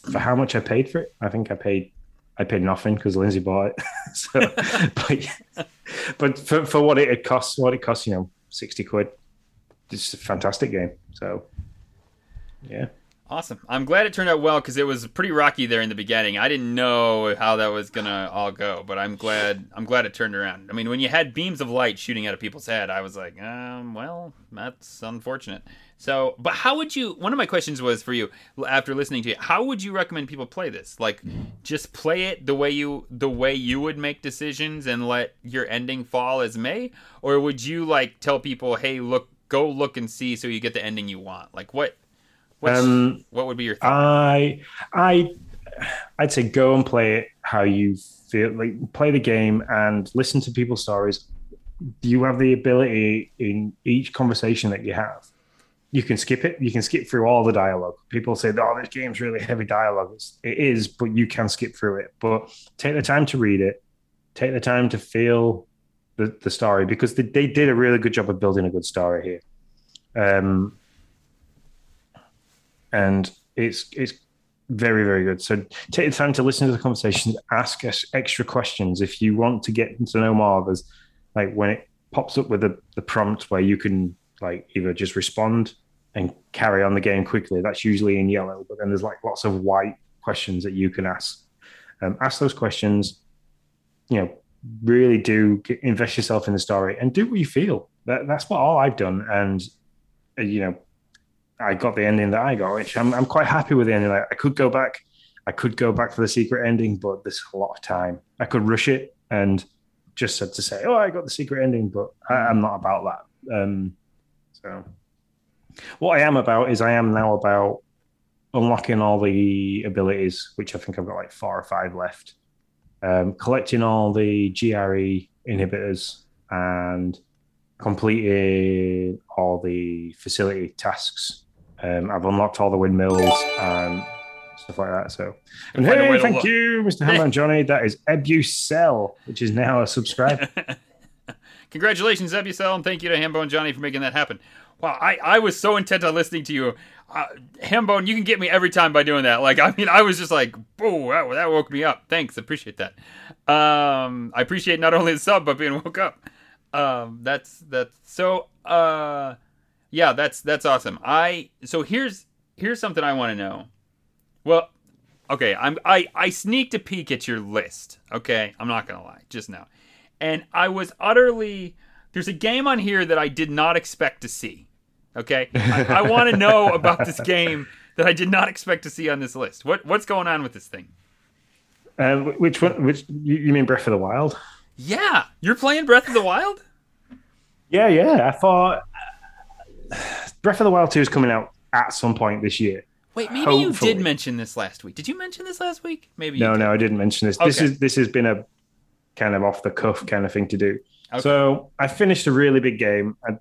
for how much I paid for it, I think I paid I paid nothing because Lindsay bought it. <laughs> so, <laughs> but, but for, for what it costs, what it costs, you know, 60 quid, it's a fantastic game. So, yeah. Awesome. I'm glad it turned out well because it was pretty rocky there in the beginning. I didn't know how that was gonna all go, but I'm glad. I'm glad it turned around. I mean, when you had beams of light shooting out of people's head, I was like, um, well, that's unfortunate. So, but how would you? One of my questions was for you after listening to it. How would you recommend people play this? Like, just play it the way you the way you would make decisions and let your ending fall as may, or would you like tell people, hey, look, go look and see so you get the ending you want? Like, what? Um, what would be your? Thought? I I I'd say go and play it how you feel. Like play the game and listen to people's stories. You have the ability in each conversation that you have. You can skip it. You can skip through all the dialogue. People say, "Oh, this game's really heavy dialogue." It is, but you can skip through it. But take the time to read it. Take the time to feel the, the story because they, they did a really good job of building a good story here. Um, and it's it's very very good. So take the time to listen to the conversations, ask us extra questions if you want to get to know more. There's like when it pops up with the, the prompt where you can like either just respond and carry on the game quickly. That's usually in yellow, but then there's like lots of white questions that you can ask. Um, ask those questions. You know, really do get, invest yourself in the story and do what you feel. That, that's what all I've done, and uh, you know, I got the ending that I got, which I'm, I'm quite happy with the ending. I, I could go back, I could go back for the secret ending, but there's a lot of time. I could rush it and just said to say, "Oh, I got the secret ending," but I, am not about that. Um, so, what I am about is I am now about unlocking all the abilities, which I think I've got like four or five left. Um, collecting all the GRE inhibitors and completing all the facility tasks um, I've unlocked all the windmills and stuff like that. So, and, hey, thank you, Mr. Hambone Johnny. That is Ebucell, which is now a subscriber. <laughs> Congratulations, Ebucell, and thank you to Hambone Johnny for making that happen. Wow, I, I was so intent on listening to you. Uh, Hambone, you can get me every time by doing that. Like, I mean, I was just like, "Boo!" That, that woke me up. Thanks, appreciate that. Um, I appreciate not only the sub but being woke up. Um, that's that's so. Uh, yeah, that's that's awesome. I so here's here's something I want to know. Well, okay, I'm I I sneaked a peek at your list. Okay, I'm not gonna lie, just now, and I was utterly. There's a game on here that I did not expect to see. Okay, I, I want to <laughs> know about this game that I did not expect to see on this list. What what's going on with this thing? Uh, which one? Which you mean Breath of the Wild? Yeah, you're playing Breath of the Wild. Yeah, yeah. I thought Breath of the Wild 2 is coming out at some point this year. Wait, maybe Hopefully. you did mention this last week. Did you mention this last week? Maybe. No, no, I didn't mention this. Okay. This is this has been a kind of off the cuff kind of thing to do. Okay. So I finished a really big game, and,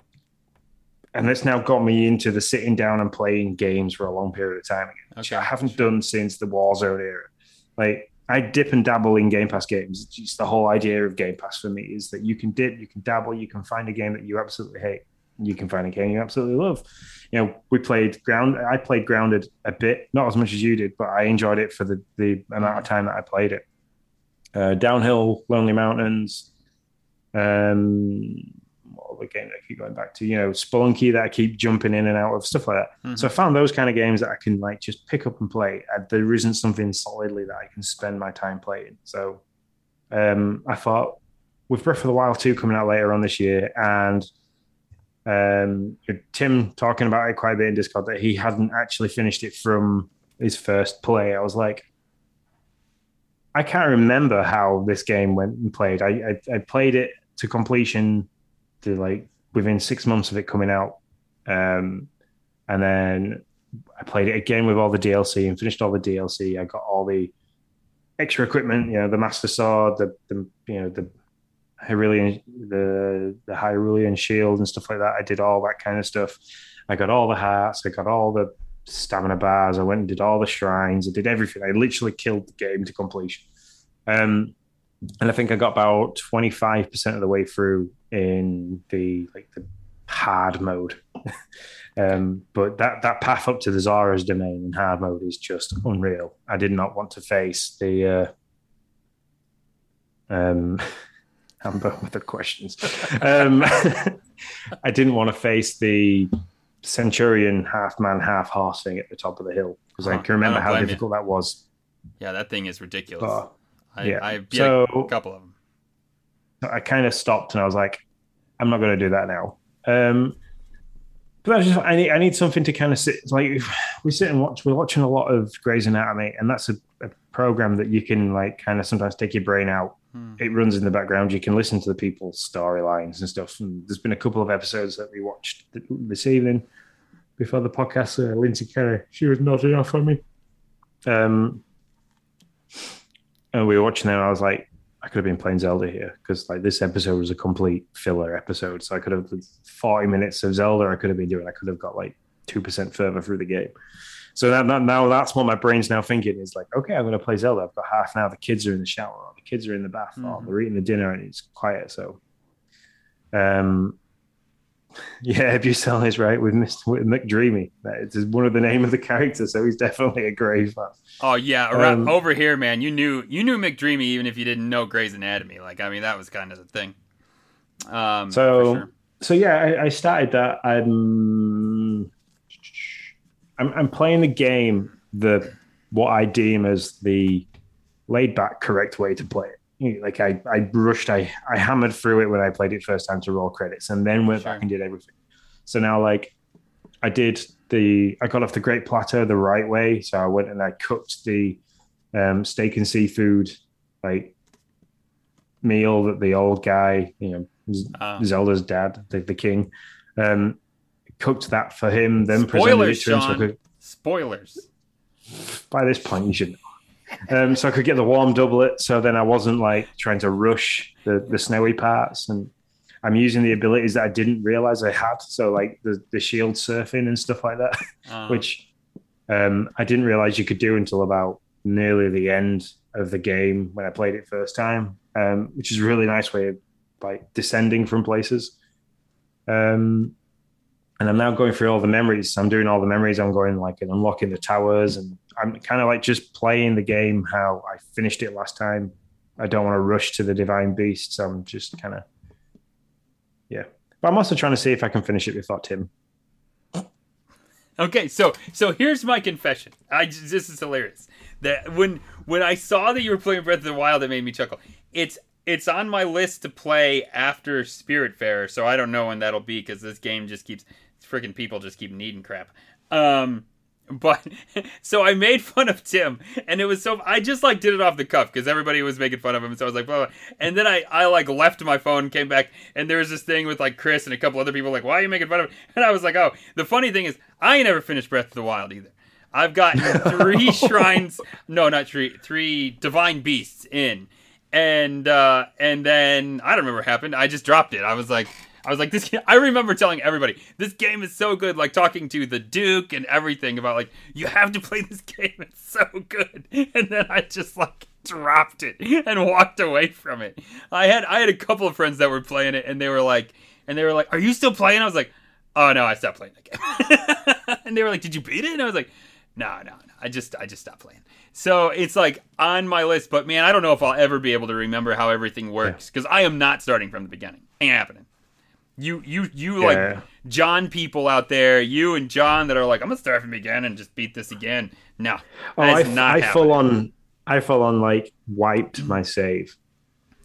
and it's now got me into the sitting down and playing games for a long period of time again, which I haven't done since the Warzone era. Like I dip and dabble in Game Pass games. It's just the whole idea of Game Pass for me is that you can dip, you can dabble, you can find a game that you absolutely hate, you can find a game you absolutely love. You know, we played ground. I played Grounded a bit, not as much as you did, but I enjoyed it for the the amount of time that I played it. Uh, Downhill, Lonely Mountains, um, what other game that I keep going back to? You know, Spelunky that I keep jumping in and out of stuff like that. Mm-hmm. So I found those kind of games that I can like just pick up and play. Uh, there isn't something solidly that I can spend my time playing. So um, I thought with Breath of the Wild 2 coming out later on this year and um, Tim talking about it quite a bit in Discord that he hadn't actually finished it from his first play. I was like, I can't remember how this game went and played. I, I, I played it to completion to like within six months of it coming out. Um, and then I played it again with all the DLC and finished all the DLC. I got all the extra equipment, you know, the Master Sword, the, the you know, the Hyrulean, the the Hyrulean shield and stuff like that. I did all that kind of stuff. I got all the hearts. I got all the stamina bars. I went and did all the shrines. I did everything. I literally killed the game to completion. Um, and I think I got about twenty five percent of the way through in the like the hard mode. <laughs> um, but that that path up to the Zora's domain in hard mode is just unreal. I did not want to face the. Uh, um, <laughs> Amber with the questions. Um, <laughs> I didn't want to face the Centurion half man, half horse thing at the top of the hill because huh, I can remember I how difficult you. that was. Yeah, that thing is ridiculous. But, I, yeah. I so, a couple of them. I kind of stopped and I was like, I'm not going to do that now. Um, but I just I need I need something to kind of sit. It's like we sit and watch. We're watching a lot of Grey's Anatomy, and that's a, a program that you can like kind of sometimes take your brain out. Hmm. It runs in the background. You can listen to the people's storylines and stuff. And there's been a couple of episodes that we watched this evening before the podcast. Uh, Lindsay Kerry, she was nodding off on me. Um, and we were watching them. I was like, I could have been playing Zelda here because like this episode was a complete filler episode. So I could have 40 minutes of Zelda. I could have been doing. I could have got like two percent further through the game. So that, that, now that's what my brain's now thinking is like, okay, I'm going to play Zelda. I've got half an hour. The kids are in the shower, or the kids are in the bath, mm-hmm. or they're eating the dinner, and it's quiet. So, um, <laughs> yeah, Busell is right. With McDreamy. That is one of the name of the characters, so he's definitely a Grey fan. Oh yeah, around, um, over here, man. You knew you knew McDreamy even if you didn't know Grey's Anatomy. Like, I mean, that was kind of the thing. Um, so, sure. so yeah, I, I started that. I'm, I'm, I'm playing the game the what I deem as the laid back correct way to play it. Like I, I rushed, I, I hammered through it when I played it first time to roll credits, and then went sure. back and did everything. So now, like, I did the I got off the Great Plateau the right way. So I went and I cooked the um, steak and seafood like meal that the old guy, you know, uh, Zelda's dad, the, the king, um, cooked that for him. Then presented it to him. So could, Spoilers. By this point, you should know. Um, so I could get the warm doublet. So then I wasn't like trying to rush the, the snowy parts and I'm using the abilities that I didn't realize I had. So like the, the shield surfing and stuff like that, uh-huh. <laughs> which um, I didn't realize you could do until about nearly the end of the game when I played it first time, um, which is a really nice way of like descending from places. Um, and I'm now going through all the memories. I'm doing all the memories. I'm going like and unlocking the towers, and I'm kind of like just playing the game how I finished it last time. I don't want to rush to the divine beasts. I'm just kind of yeah. But I'm also trying to see if I can finish it without Tim. Okay, so so here's my confession. I this is hilarious. That when when I saw that you were playing Breath of the Wild, it made me chuckle. It's it's on my list to play after Spiritfarer, so I don't know when that'll be because this game just keeps freaking people just keep needing crap. Um, but <laughs> so I made fun of Tim, and it was so I just like did it off the cuff because everybody was making fun of him. So I was like, blah, blah. and then I I like left my phone, came back, and there was this thing with like Chris and a couple other people like, why are you making fun of him? And I was like, oh, the funny thing is, I ain't never finished Breath of the Wild either. I've got <laughs> three shrines, no, not three, three divine beasts in, and uh and then I don't remember what happened. I just dropped it. I was like. I was like, this. Game, I remember telling everybody this game is so good. Like talking to the Duke and everything about like you have to play this <laughs> game. It's so good. And then I just like dropped it and walked away from it. I had I had a couple of friends that were playing it and they were like, and they were like, "Are you still playing?" I was like, "Oh no, I stopped playing that game." <laughs> and they were like, "Did you beat it?" And I was like, "No, no, no. I just I just stopped playing." So it's like on my list, but man, I don't know if I'll ever be able to remember how everything works because yeah. I am not starting from the beginning. Ain't happening. You you you yeah. like John people out there, you and John that are like, I'm gonna start from again and just beat this again. No, oh, I, I full on, I full on like wiped my save.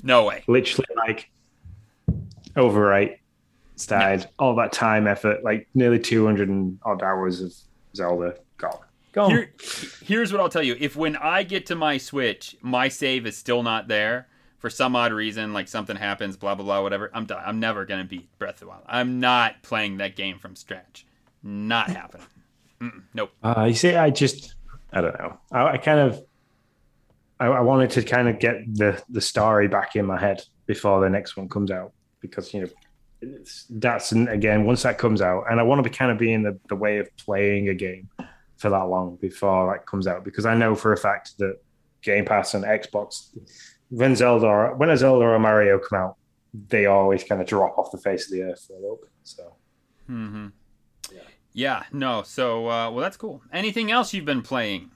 No way. Literally like overwrite, started no. all that time, effort, like nearly 200 and odd hours of Zelda gone. Gone. Here, here's what I'll tell you: if when I get to my Switch, my save is still not there, for some odd reason, like something happens, blah blah blah, whatever. I'm done. I'm never gonna beat Breath of the Wild. I'm not playing that game from scratch. Not happening. Mm-mm, nope. Uh, you see, I just, I don't know. I, I kind of, I, I, wanted to kind of get the the story back in my head before the next one comes out because you know that's again once that comes out, and I want to be kind of be in the the way of playing a game for that long before that comes out because I know for a fact that Game Pass and Xbox when Zelda or when a Zelda or Mario come out, they always kind of drop off the face of the earth for a little bit. So Mm-hmm. Yeah. No. So uh, well, that's cool. Anything else you've been playing?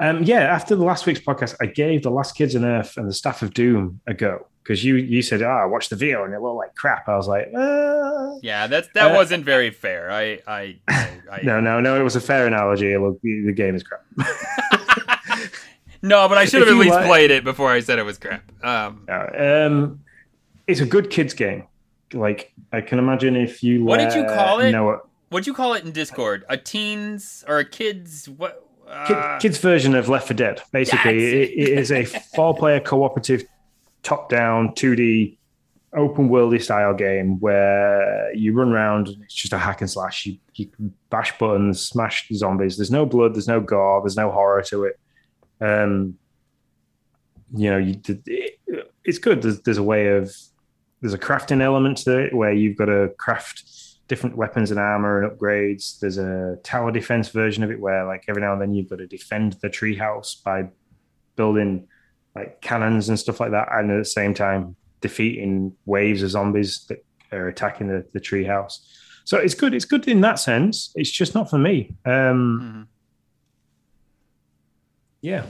Um, yeah, after the last week's podcast, I gave The Last Kids on Earth and the Staff of Doom a go because you you said, "Ah, oh, watch the video," and it looked like crap. I was like, uh, "Yeah, that's that uh, wasn't very fair." I, I, I, <laughs> I, no, no, no, it was a fair analogy. Look, the game is crap. <laughs> no, but I should have at least like, played it before I said it was crap. Um, um, it's a good kids game. Like I can imagine if you what did you call it? Know What'd you call it in Discord? A teens or a kids? What? Uh... kids version of Left 4 Dead. Basically, it, it is a four-player cooperative, top-down, 2D, open worldy style game where you run around. It's just a hack and slash. You, you bash buttons, smash zombies. There's no blood. There's no gore. There's no horror to it. Um, you know, you, it, it's good. There's, there's a way of there's a crafting element to it where you've got to craft different weapons and armor and upgrades. There's a tower defense version of it where, like, every now and then you've got to defend the treehouse by building like cannons and stuff like that, and at the same time defeating waves of zombies that are attacking the, the treehouse. So it's good. It's good in that sense. It's just not for me. Um, mm-hmm. Yeah,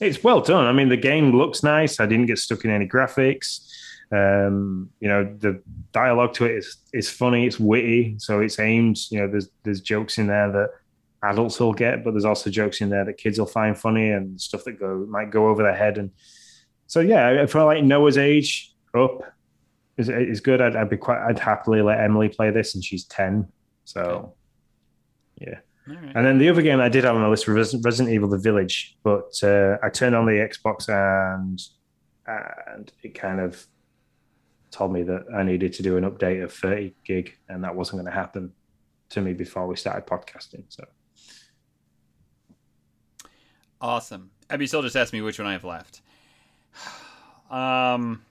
it's well done. I mean, the game looks nice. I didn't get stuck in any graphics. Um, you know, the dialogue to it is is funny, it's witty, so it's aimed. You know, there's there's jokes in there that adults will get, but there's also jokes in there that kids will find funny and stuff that go might go over their head. And so, yeah, for like Noah's age up is is good. I'd, I'd be quite. I'd happily let Emily play this, and she's ten. So, yeah. Right. And then the other game I did have on my list was Resident Evil: The Village, but uh, I turned on the Xbox and and it kind of told me that I needed to do an update of 30 gig, and that wasn't going to happen to me before we started podcasting. So awesome. Abby still just asked me which one I have left. <sighs> Um,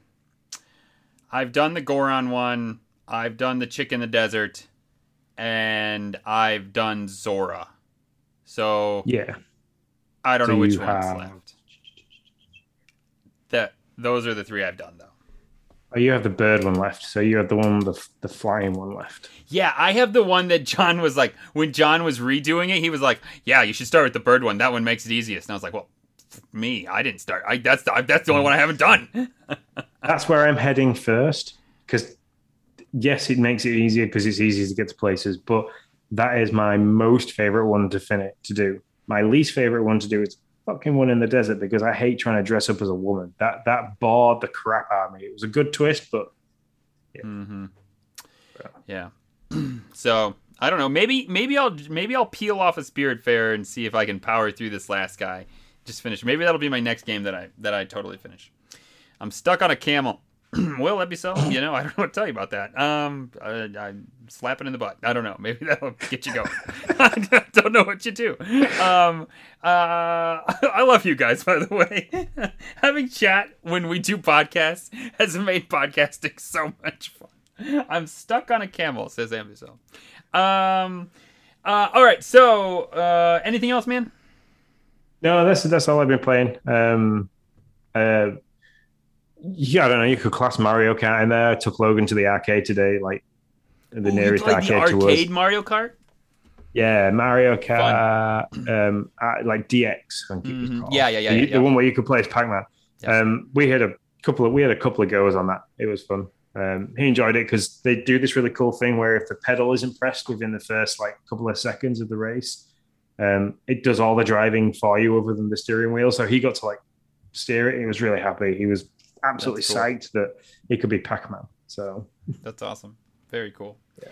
I've done the Goron one. I've done the Chick in the Desert, and I've done Zora. So yeah, I don't know which one's have... left. That those are the three I've done though. Oh, you have the bird one left. So you have the one, the the flying one left. Yeah, I have the one that John was like when John was redoing it. He was like, "Yeah, you should start with the bird one. That one makes it easiest." And I was like, "Well, me, I didn't start. I that's the, that's the only one I haven't done." <laughs> that's where I'm heading first because yes, it makes it easier because it's easy to get to places, but that is my most favorite one to finish to do. My least favorite one to do is fucking one in the desert because I hate trying to dress up as a woman. That that bored the crap out of me. It was a good twist, but yeah. Mm-hmm. yeah. <clears throat> so I don't know. Maybe maybe I'll maybe I'll peel off a Spiritfarer and see if I can power through this last guy. Just finish. Maybe that'll be my next game that I that I totally finish. I'm stuck on a camel. <clears throat> Will that be? You know, I don't know what to tell you about that. Um, I, I'm slapping in the butt. I don't know. <laughs> Maybe that'll get you going. <laughs> I don't know what you do. Um, uh, <laughs> I love you guys, by the way. Having chat when we do podcasts has made podcasting so much fun. I'm stuck on a camel, says Amazon. Um, uh, all right. So, uh, anything else, man? No, that's that's all I've been playing. Um, uh, yeah, I don't know. You could class Mario Kart in there. I took Logan to the arcade today, like the Ooh, nearest arcade, the arcade to us. Mario Kart. Yeah, Mario Kart, um, like DX. Mm-hmm. Yeah, yeah, yeah, the, yeah, the, one where you could play as Pac-Man. Yes. Um, we had a couple of we had a couple of goes on that. It was fun. Um, he enjoyed it because they do this really cool thing where if the pedal isn't pressed within the first like couple of seconds of the race, um, it does all the driving for you other than the steering wheel. So he got to like steer it. He was really happy. He was absolutely cool. psyched that he could be Pac-Man. So <laughs> that's awesome. Very cool. Yeah.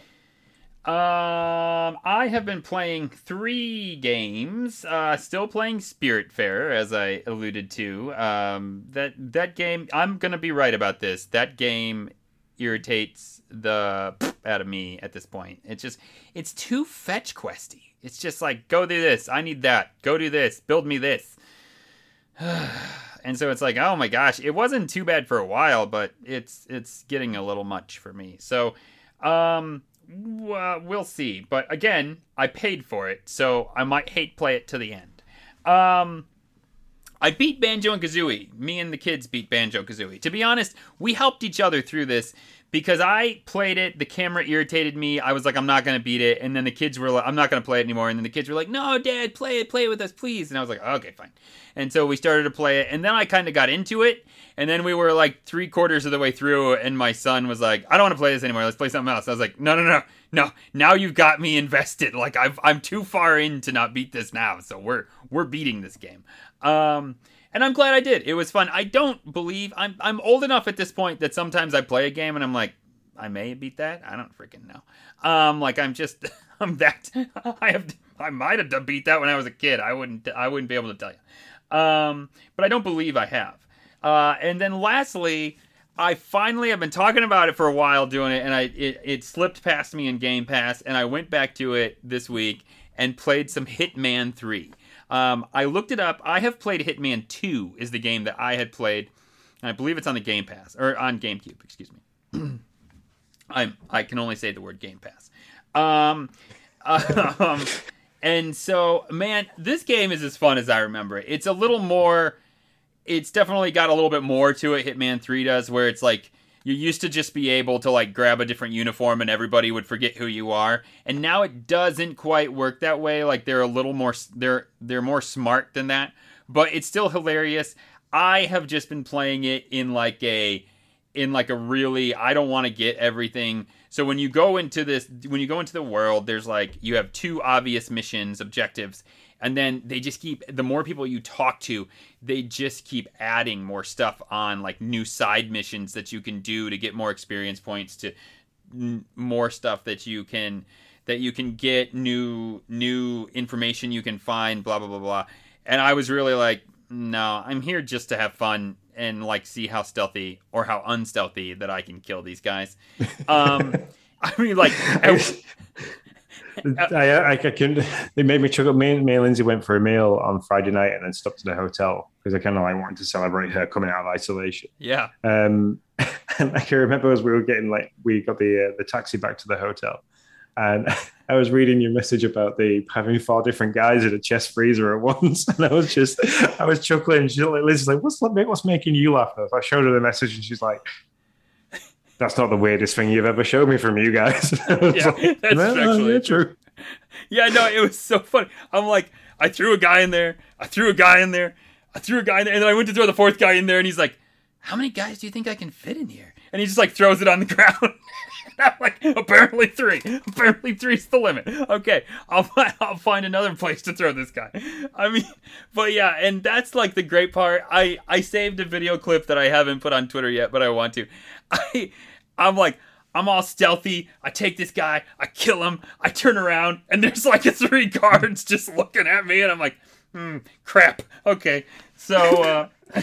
Um, I have been playing three games. Uh, still playing Spiritfarer, as I alluded to. Um, that that game. I'm gonna be right about this. That game irritates the out of me at this point. It's just it's too fetch questy. It's just like go do this. I need that. Go do this. Build me this. <sighs> <sighs> and so it's like, oh my gosh, it wasn't too bad for a while, but it's it's getting a little much for me. So, um, well, we'll see. But again, I paid for it, so I might hate play it to the end. Um, I beat Banjo and Kazooie. Me and the kids beat Banjo Kazooie. To be honest, we helped each other through this because I played it. The camera irritated me. I was like, I'm not gonna beat it. And then the kids were like, I'm not gonna play it anymore. And then the kids were like, No, Dad, play it, play it with us, please. And I was like, Okay, fine. And so we started to play it. And then I kind of got into it. And then we were like three quarters of the way through, and my son was like, I don't want to play this anymore. Let's play something else. I was like, No, no, no, no. Now you've got me invested. Like I've, I'm too far in to not beat this now. So we're we're beating this game. Um, and I'm glad I did. It was fun. I don't believe I'm I'm old enough at this point that sometimes I play a game and I'm like, I may beat that. I don't freaking know. Um, like I'm just <laughs> I'm that <laughs> I have I might have beat that when I was a kid. I wouldn't I wouldn't be able to tell you. Um, but I don't believe I have. Uh, and then lastly, I finally have been talking about it for a while doing it, and I it, it slipped past me in Game Pass, and I went back to it this week and played some Hitman Three. Um, I looked it up. I have played Hitman 2 is the game that I had played. I believe it's on the Game Pass or on GameCube, excuse me. <clears throat> I'm I can only say the word Game Pass. Um, <laughs> um, and so man, this game is as fun as I remember it. It's a little more it's definitely got a little bit more to it Hitman 3 does where it's like you used to just be able to like grab a different uniform and everybody would forget who you are. And now it doesn't quite work that way. Like they're a little more they're they're more smart than that. But it's still hilarious. I have just been playing it in like a in like a really i don't want to get everything. So when you go into this when you go into the world there's like you have two obvious missions objectives and then they just keep the more people you talk to they just keep adding more stuff on like new side missions that you can do to get more experience points to n- more stuff that you can that you can get new new information you can find blah blah blah blah. And i was really like no i'm here just to have fun and like see how stealthy or how unstealthy that i can kill these guys. <laughs> Um i mean like I, <laughs> I, I couldn't. They made me chuckle. Me, me and Lindsay went for a meal on Friday night and then stopped at the hotel because I kind of like wanted to celebrate her coming out of isolation. Yeah. Um, <laughs> and I can remember as we were getting like we got the uh, the taxi back to the hotel, and <laughs> I was reading your message about the having four different guys in a chest freezer at once, and I was just I was chuckling. She's like, like, "What's what's making you laugh?" I showed her the message, and she's like, that's not the weirdest thing you've ever showed me from you guys. <laughs> yeah, like, that's no, actually no, true. Yeah, no, it was so funny. I'm like, I threw a guy in there. I threw a guy in there. I threw a guy in there, and then I went to throw the fourth guy in there, and he's like, "How many guys do you think I can fit in here?" And he just like throws it on the <laughs> ground. I'm like, apparently three. Apparently three's the limit. Okay, I'll I'll find another place to throw this guy. I mean, but yeah, and that's like the great part. I I saved a video clip that I haven't put on Twitter yet, but I want to. <laughs> I I'm like, I'm all stealthy. I take this guy, I kill him, I turn around, and there's like three <laughs> guards just looking at me, and I'm like, hmm, crap. Okay, so uh, <laughs>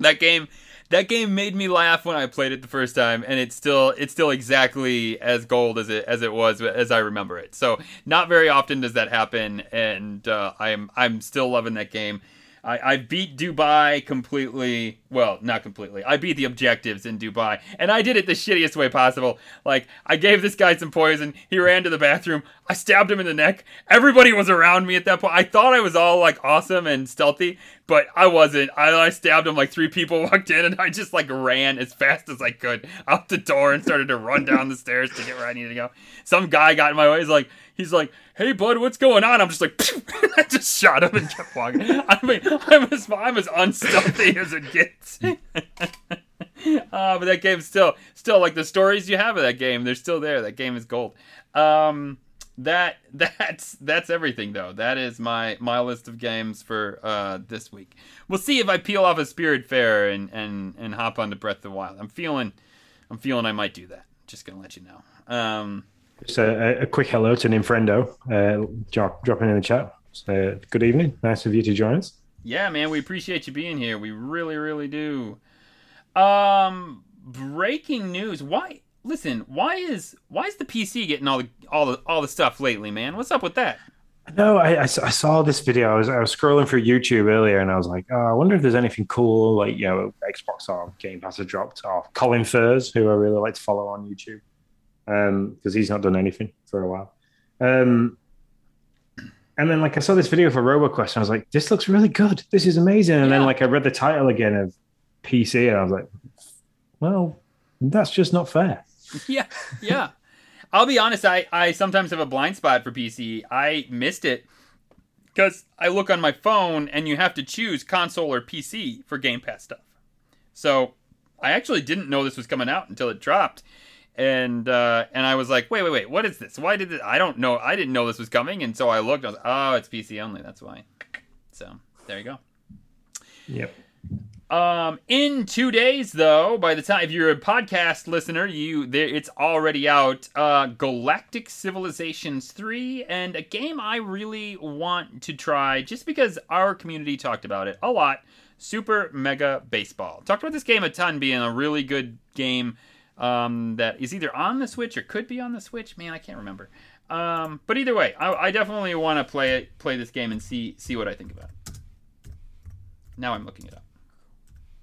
that game, that game made me laugh when I played it the first time, and it's still it's still exactly as gold as it as it was as I remember it. So not very often does that happen, and uh, I'm I'm still loving that game. I, I beat Dubai completely. Well, not completely. I beat the objectives in Dubai, and I did it the shittiest way possible. Like I gave this guy some poison. He ran to the bathroom. I stabbed him in the neck. Everybody was around me at that point. I thought I was all like awesome and stealthy, but I wasn't. I, I stabbed him like three people <laughs> walked in, and I just like ran as fast as I could out the door and started to run down the stairs to get where I needed to go. Some guy got in my way. He's like, he's like, "Hey, bud, what's going on?" I'm just like, <laughs> I just shot him and kept walking. I mean, I'm as I'm as unstealthy as it gets. <laughs> uh, but that game's still, still like the stories you have of that game. They're still there. That game is gold. Um, that <laughs> that's that's everything though. That is my my list of games for uh, this week. We'll see if I peel off a Spiritfarer and and and hop onto Breath of the Wild. I'm feeling I'm feeling I might do that. Just gonna let you know. Um, just a, a, quick hello to Ninfrendo, uh, drop, dropping in the chat. So, good evening. Nice of you to join us. Yeah, man, we appreciate you being here. We really, really do. Um, breaking news. Why? Listen, why is why is the PC getting all the all the all the stuff lately, man? What's up with that? No, I, I, I, saw this video. I was I was scrolling through YouTube earlier, and I was like, oh, I wonder if there's anything cool, like you know, Xbox or Game Pass have dropped, or Colin Furze, who I really like to follow on YouTube because um, he's not done anything for a while. Um, and then like I saw this video for RoboQuest, and I was like, this looks really good. This is amazing. And yeah. then like I read the title again of PC, and I was like, well, that's just not fair. <laughs> yeah, yeah. I'll be honest. I I sometimes have a blind spot for PC. I missed it because I look on my phone and you have to choose console or PC for Game Pass stuff. So I actually didn't know this was coming out until it dropped, and uh, and I was like, wait, wait, wait, what is this? Why did it? I don't know. I didn't know this was coming, and so I looked. I was, oh, it's PC only. That's why. So there you go. Yep. Um, in two days, though, by the time if you're a podcast listener, you there it's already out. Uh, Galactic Civilizations three, and a game I really want to try just because our community talked about it a lot. Super Mega Baseball. Talked about this game a ton, being a really good game um, that is either on the Switch or could be on the Switch. Man, I can't remember. Um, but either way, I, I definitely want to play it, play this game and see see what I think about it. Now I'm looking it up.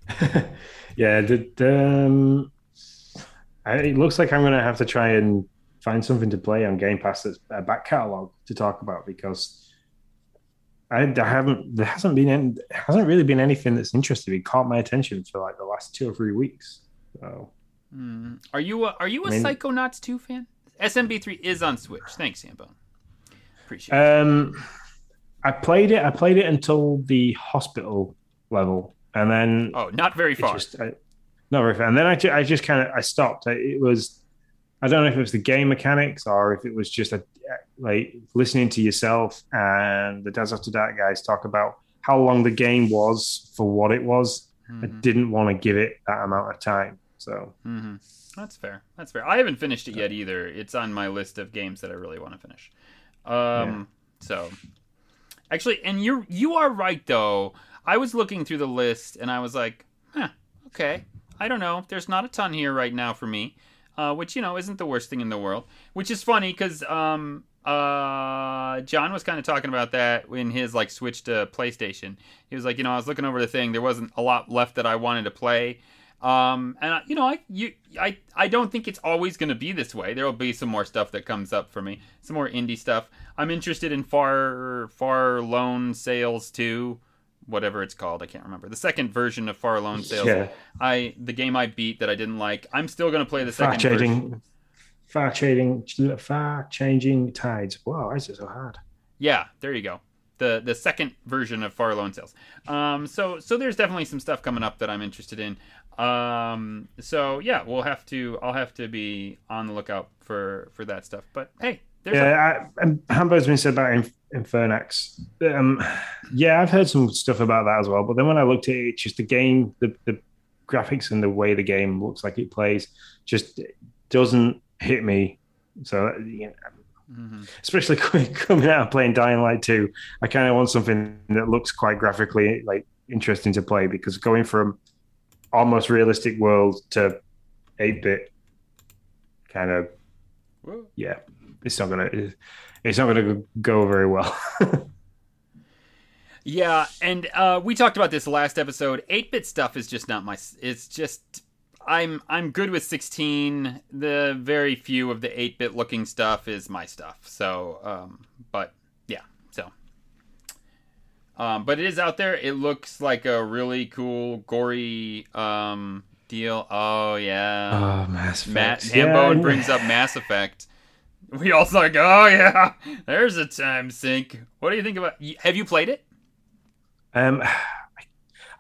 <laughs> yeah, the, um, I, it looks like I'm going to have to try and find something to play on Game Pass that's a back catalog to talk about because I, I haven't there hasn't been any, hasn't really been anything that's interested me caught my attention for like the last two or three weeks. So, mm. are you a, are you a I mean, Psychonauts two fan? SMB three is on Switch. Thanks, Sambone. Appreciate. Um, it. I played it. I played it until the hospital level, and then oh, not very far. Just, I, not very far. And then I, I just kind of I stopped. It was I don't know if it was the game mechanics or if it was just a like listening to yourself and the Dads After Dark guys talk about how long the game was for what it was. Mm-hmm. I didn't want to give it that amount of time. So mm-hmm. that's fair. That's fair. I haven't finished it yet either. It's on my list of games that I really want to finish. Um, yeah. so actually, and you you are right though. I was looking through the list and I was like, huh, okay. I don't know. There's not a ton here right now for me, uh, which you know isn't the worst thing in the world. Which is funny because um, uh, John was kind of talking about that in his like switch to PlayStation. He was like, you know, I was looking over the thing. There wasn't a lot left that I wanted to play. Um, and you know, I you I I don't think it's always going to be this way. There will be some more stuff that comes up for me, some more indie stuff. I'm interested in Far Far Lone Sails too whatever it's called. I can't remember the second version of Far Lone Sails. Yeah. I the game I beat that I didn't like. I'm still going to play the far second changing, version. Far changing, far changing tides. Wow, why is it so hard? Yeah, there you go. The the second version of Far Lone Sails. Um, so so there's definitely some stuff coming up that I'm interested in. Um, so yeah, we'll have to. I'll have to be on the lookout for for that stuff. But hey, yeah, a- I, and Hambo's been said about Infernax. Um, yeah, I've heard some stuff about that as well. But then when I looked at it, just the game, the, the graphics and the way the game looks like it plays just doesn't hit me. So, you know, mm-hmm. especially <laughs> coming out and playing Dying Light 2, I kind of want something that looks quite graphically like interesting to play because going from almost realistic world to 8 bit kind of, yeah it's not gonna it's not gonna go very well. <laughs> yeah, and uh, we talked about this last episode. Eight bit stuff is just not my. It's just I'm I'm good with 16. The very few of the 8 bit looking stuff is my stuff. So, um, but. Um, but it is out there. It looks like a really cool, gory um, deal. Oh yeah. Oh, Mass Effect. Matt Hambone yeah. brings up Mass Effect. We all like, oh yeah, <laughs> there's a time sink. What do you think about? Have you played it? Um,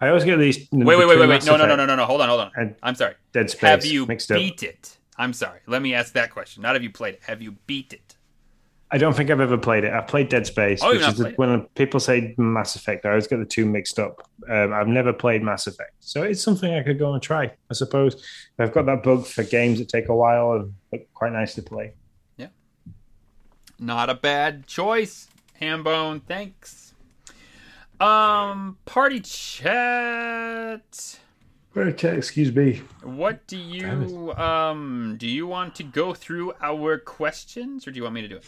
I always get these. Wait, wait, wait, wait, wait. No, no, no, no, no, no. Hold on, hold on. I'm sorry. Dead Space. Have you beat up. it? I'm sorry. Let me ask that question. Not have you played it. Have you beat it? I don't think I've ever played it. I've played Dead Space, oh, which is the, when people say Mass Effect, I always get the two mixed up. Um, I've never played Mass Effect, so it's something I could go and try. I suppose I've got that bug for games that take a while and look quite nice to play. Yeah, not a bad choice, Hambone. Thanks. Um, party chat. Party chat. Excuse me. What do you um? Do you want to go through our questions, or do you want me to do it?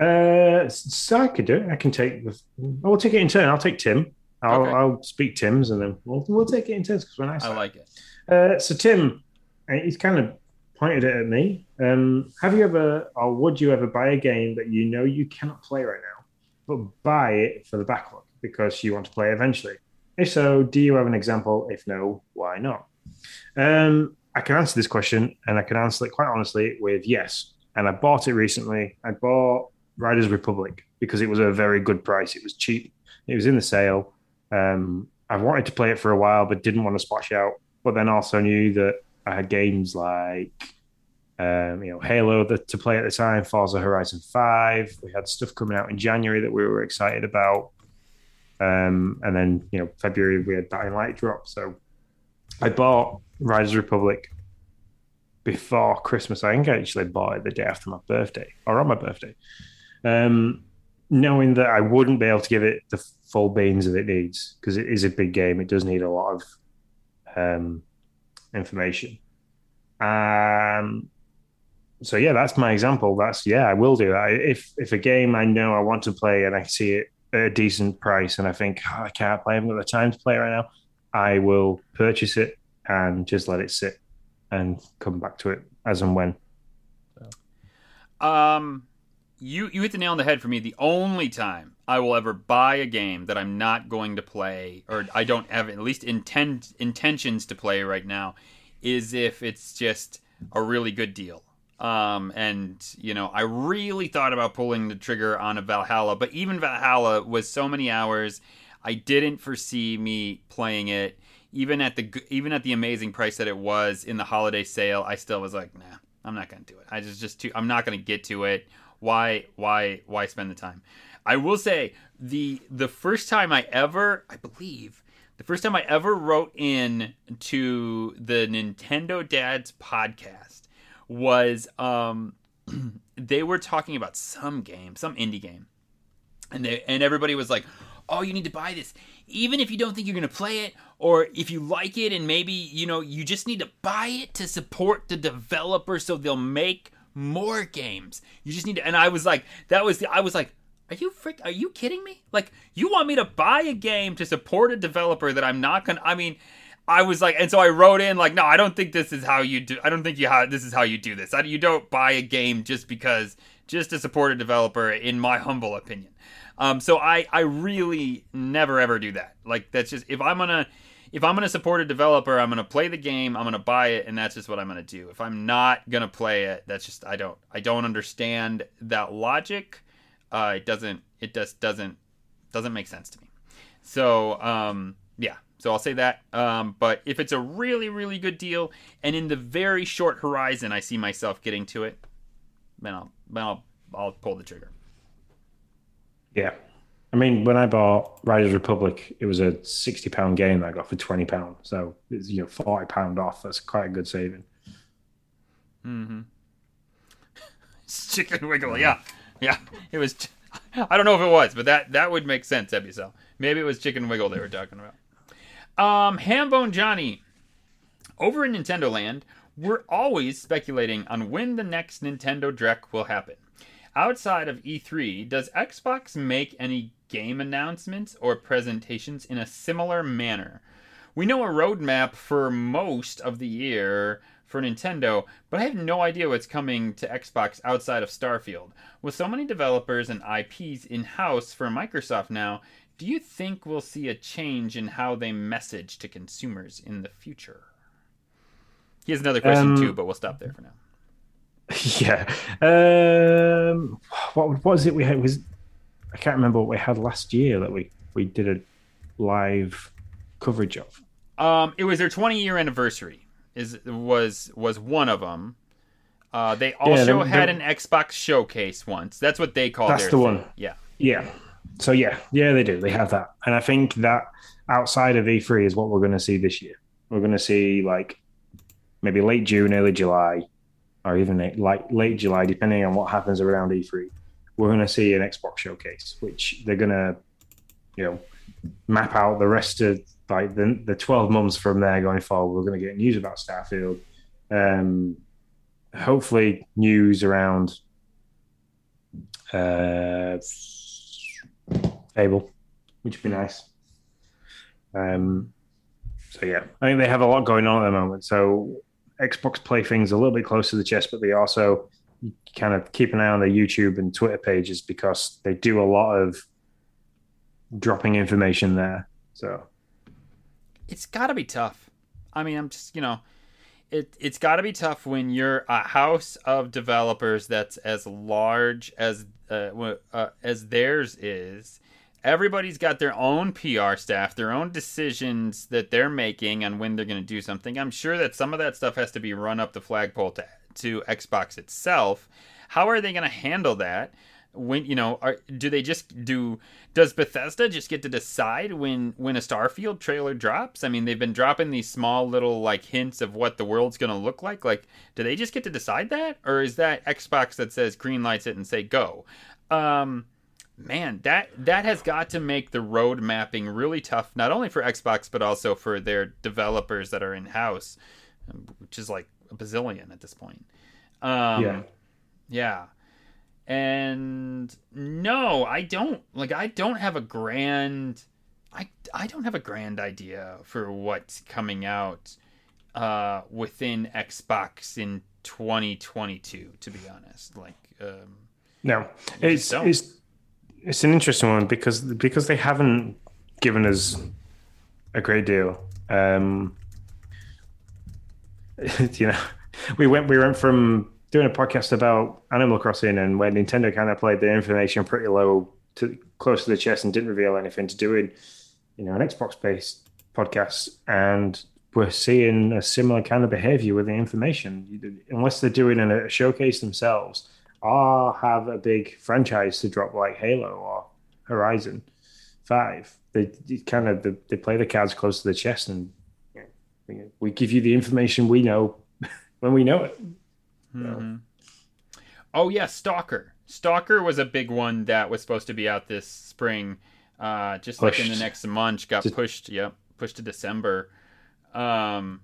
Uh, so I could do it. I can take the. I'll take it in turn. I'll take Tim. I'll, okay. I'll speak Tim's, and then we'll, we'll take it in turns because we're nice. I like it. Uh, so Tim, uh, he's kind of pointed it at me. Um, have you ever, or would you ever buy a game that you know you cannot play right now, but buy it for the backlog because you want to play eventually? If so, do you have an example? If no, why not? Um, I can answer this question, and I can answer it quite honestly with yes. And I bought it recently. I bought Riders Republic because it was a very good price. It was cheap. It was in the sale. Um, I wanted to play it for a while, but didn't want to splash out. But then also knew that I had games like um, you know Halo that, to play at the time, Forza Horizon Five. We had stuff coming out in January that we were excited about, um, and then you know February we had Dying Light drop. So I bought Riders Republic before Christmas. I think I actually bought it the day after my birthday or on my birthday. Um, knowing that I wouldn't be able to give it the full beans that it needs because it is a big game. It does need a lot of um, information. Um, so yeah, that's my example. That's yeah, I will do that. If if a game I know I want to play and I see it at a decent price and I think oh, I can't play, I haven't got the time to play right now, I will purchase it and just let it sit and come back to it as and when. So. Um, you you hit the nail on the head for me. The only time I will ever buy a game that I'm not going to play, or I don't have at least intend intentions to play right now, is if it's just a really good deal. Um, and you know, I really thought about pulling the trigger on a Valhalla, but even Valhalla was so many hours. I didn't foresee me playing it, even at the even at the amazing price that it was in the holiday sale. I still was like, nah, I'm not gonna do it. I just just too, I'm not gonna get to it why why why spend the time? I will say the the first time I ever, I believe, the first time I ever wrote in to the Nintendo Dads podcast was um <clears throat> they were talking about some game, some indie game. And they and everybody was like, "Oh, you need to buy this." Even if you don't think you're going to play it or if you like it and maybe, you know, you just need to buy it to support the developer so they'll make more games. You just need to. And I was like, that was the. I was like, are you frick? Are you kidding me? Like, you want me to buy a game to support a developer that I'm not gonna? I mean, I was like, and so I wrote in like, no, I don't think this is how you do. I don't think you how this is how you do this. I, you don't buy a game just because just to support a developer, in my humble opinion. Um, so I I really never ever do that. Like that's just if I'm gonna if I'm going to support a developer, I'm going to play the game, I'm going to buy it, and that's just what I'm going to do. If I'm not going to play it, that's just I don't I don't understand that logic. Uh, it doesn't it just doesn't doesn't make sense to me. So um, yeah, so I'll say that. Um, but if it's a really really good deal, and in the very short horizon, I see myself getting to it, then I'll then I'll I'll pull the trigger. Yeah, I mean, when I bought Riders Republic, it was a sixty pound game that I got for twenty pound. So it's you know forty pound off. That's quite a good saving. Mm-hmm. <laughs> Chicken Wiggle, yeah, yeah. It was. I don't know if it was, but that that would make sense, Ebuso. Maybe it was Chicken Wiggle they were talking about. Um, Hambone Johnny, over in Nintendo Land, we're always speculating on when the next Nintendo Direct will happen. Outside of E3, does Xbox make any game announcements or presentations in a similar manner. We know a roadmap for most of the year for Nintendo, but I have no idea what's coming to Xbox outside of Starfield. With so many developers and IPs in house for Microsoft now, do you think we'll see a change in how they message to consumers in the future? He has another question um, too, but we'll stop there for now. <laughs> Yeah. Um, what, what was it we had? Was I can't remember what we had last year that we we did a live coverage of. Um, it was their 20 year anniversary. Is was was one of them. Uh, they also yeah, had an Xbox showcase once. That's what they call. That's the thing. one. Yeah. Yeah. So yeah, yeah, they do. They have that, and I think that outside of E3 is what we're going to see this year. We're going to see like maybe late June, early July, or even late, like late July, depending on what happens around E3 we're going to see an Xbox showcase, which they're going to, you know, map out the rest of like the, the 12 months from there going forward. We're going to get news about Starfield. Um, hopefully, news around uh, Fable, which would be nice. Um, so yeah, I think they have a lot going on at the moment. So Xbox play things a little bit close to the chest, but they also kind of keep an eye on their YouTube and Twitter pages because they do a lot of dropping information there. So it's got to be tough. I mean, I'm just, you know, it it's got to be tough when you're a house of developers that's as large as uh, uh, as theirs is. Everybody's got their own PR staff, their own decisions that they're making on when they're going to do something. I'm sure that some of that stuff has to be run up the flagpole to to Xbox itself. How are they going to handle that? when you know are, do they just do does bethesda just get to decide when when a starfield trailer drops i mean they've been dropping these small little like hints of what the world's going to look like like do they just get to decide that or is that xbox that says green lights it and say go um man that that has got to make the road mapping really tough not only for xbox but also for their developers that are in house which is like a bazillion at this point um yeah yeah and no, I don't like I don't have a grand I I don't have a grand idea for what's coming out uh within Xbox in 2022 to be honest. Like um No. It's it's it's an interesting one because because they haven't given us a great deal. Um <laughs> you know, we went we went from doing a podcast about Animal Crossing and where Nintendo kind of played the information pretty low to close to the chest and didn't reveal anything to doing, you know, an Xbox based podcast. And we're seeing a similar kind of behavior with the information. Unless they're doing a showcase themselves or have a big franchise to drop like Halo or Horizon 5, they kind of they, play the cards close to the chest and we give you the information we know <laughs> when we know it. Mm-hmm. Oh yeah, Stalker. Stalker was a big one that was supposed to be out this spring. Uh, just pushed. like in the next month, got just... pushed. Yep, pushed to December. Um,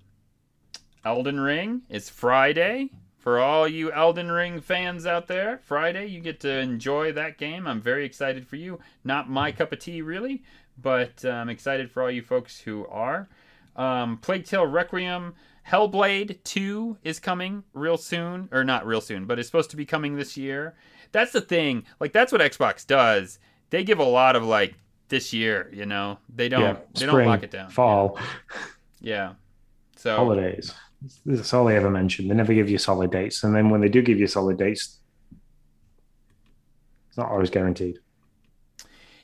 Elden Ring is Friday for all you Elden Ring fans out there. Friday, you get to enjoy that game. I'm very excited for you. Not my cup of tea, really, but I'm excited for all you folks who are. Um, Plague Tale Requiem Hellblade 2 is coming real soon, or not real soon, but it's supposed to be coming this year. That's the thing. Like that's what Xbox does. They give a lot of like this year, you know. They don't yeah, they don't lock it down. Fall. Yeah. So holidays. That's all they ever mention. They never give you solid dates. And then when they do give you solid dates, it's not always guaranteed.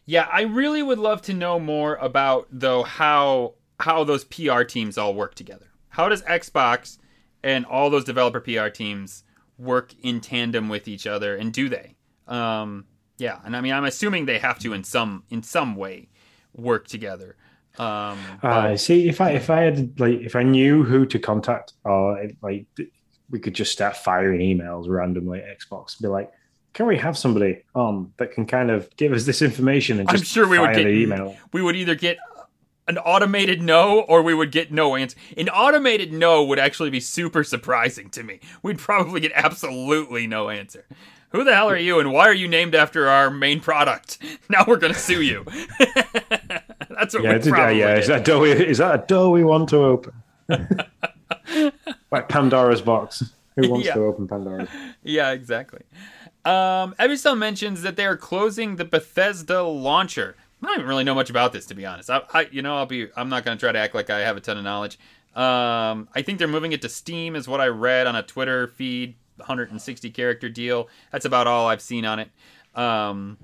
Yeah, I really would love to know more about though how how those PR teams all work together how does Xbox and all those developer PR teams work in tandem with each other, and do they? Um, yeah, and I mean, I'm assuming they have to in some in some way work together. Um, uh, see, if I if I had like if I knew who to contact, or like we could just start firing emails randomly at Xbox, be like, can we have somebody on that can kind of give us this information and I'm sure we would get an email? We would either get an automated no or we would get no answer. An automated no would actually be super surprising to me. We'd probably get absolutely no answer. Who the hell are you and why are you named after our main product? <laughs> Now we're going to sue you. <laughs> That's what yeah, we probably yeah, is that, door we, is that a door we want to open? <laughs> like Pandora's box. Who wants yeah. to open Pandora's? Yeah, exactly. Um, Evistel mentions that they are closing the Bethesda launcher. I don't even really know much about this to be honest. I, I you know, I'll be. I'm not going to try to act like I have a ton of knowledge. Um, I think they're moving it to Steam, is what I read on a Twitter feed. 160 character deal. That's about all I've seen on it. Um,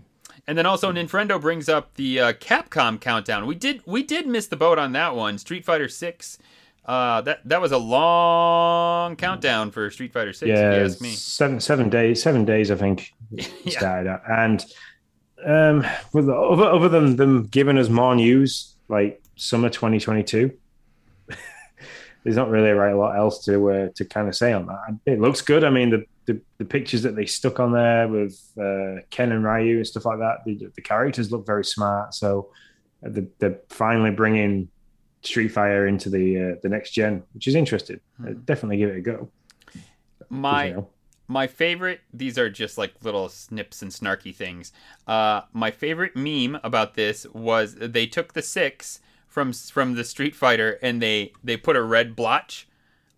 and then also Nintendo brings up the uh, Capcom countdown. We did we did miss the boat on that one. Street Fighter Six. Uh, that that was a long countdown for Street Fighter Six. Yeah, seven seven days. Seven days, I think. <laughs> yeah. Started and um, with other other than them giving us more news like summer 2022, <laughs> there's not really a right lot else to uh, to kind of say on that. It looks good. I mean, the the, the pictures that they stuck on there with uh, Ken and Ryu and stuff like that, the, the characters look very smart. So uh, they're finally bringing Street Fighter into the uh, the next gen, which is interesting. Mm-hmm. definitely give it a go. My you know my favorite these are just like little snips and snarky things uh, my favorite meme about this was they took the six from from the street fighter and they they put a red blotch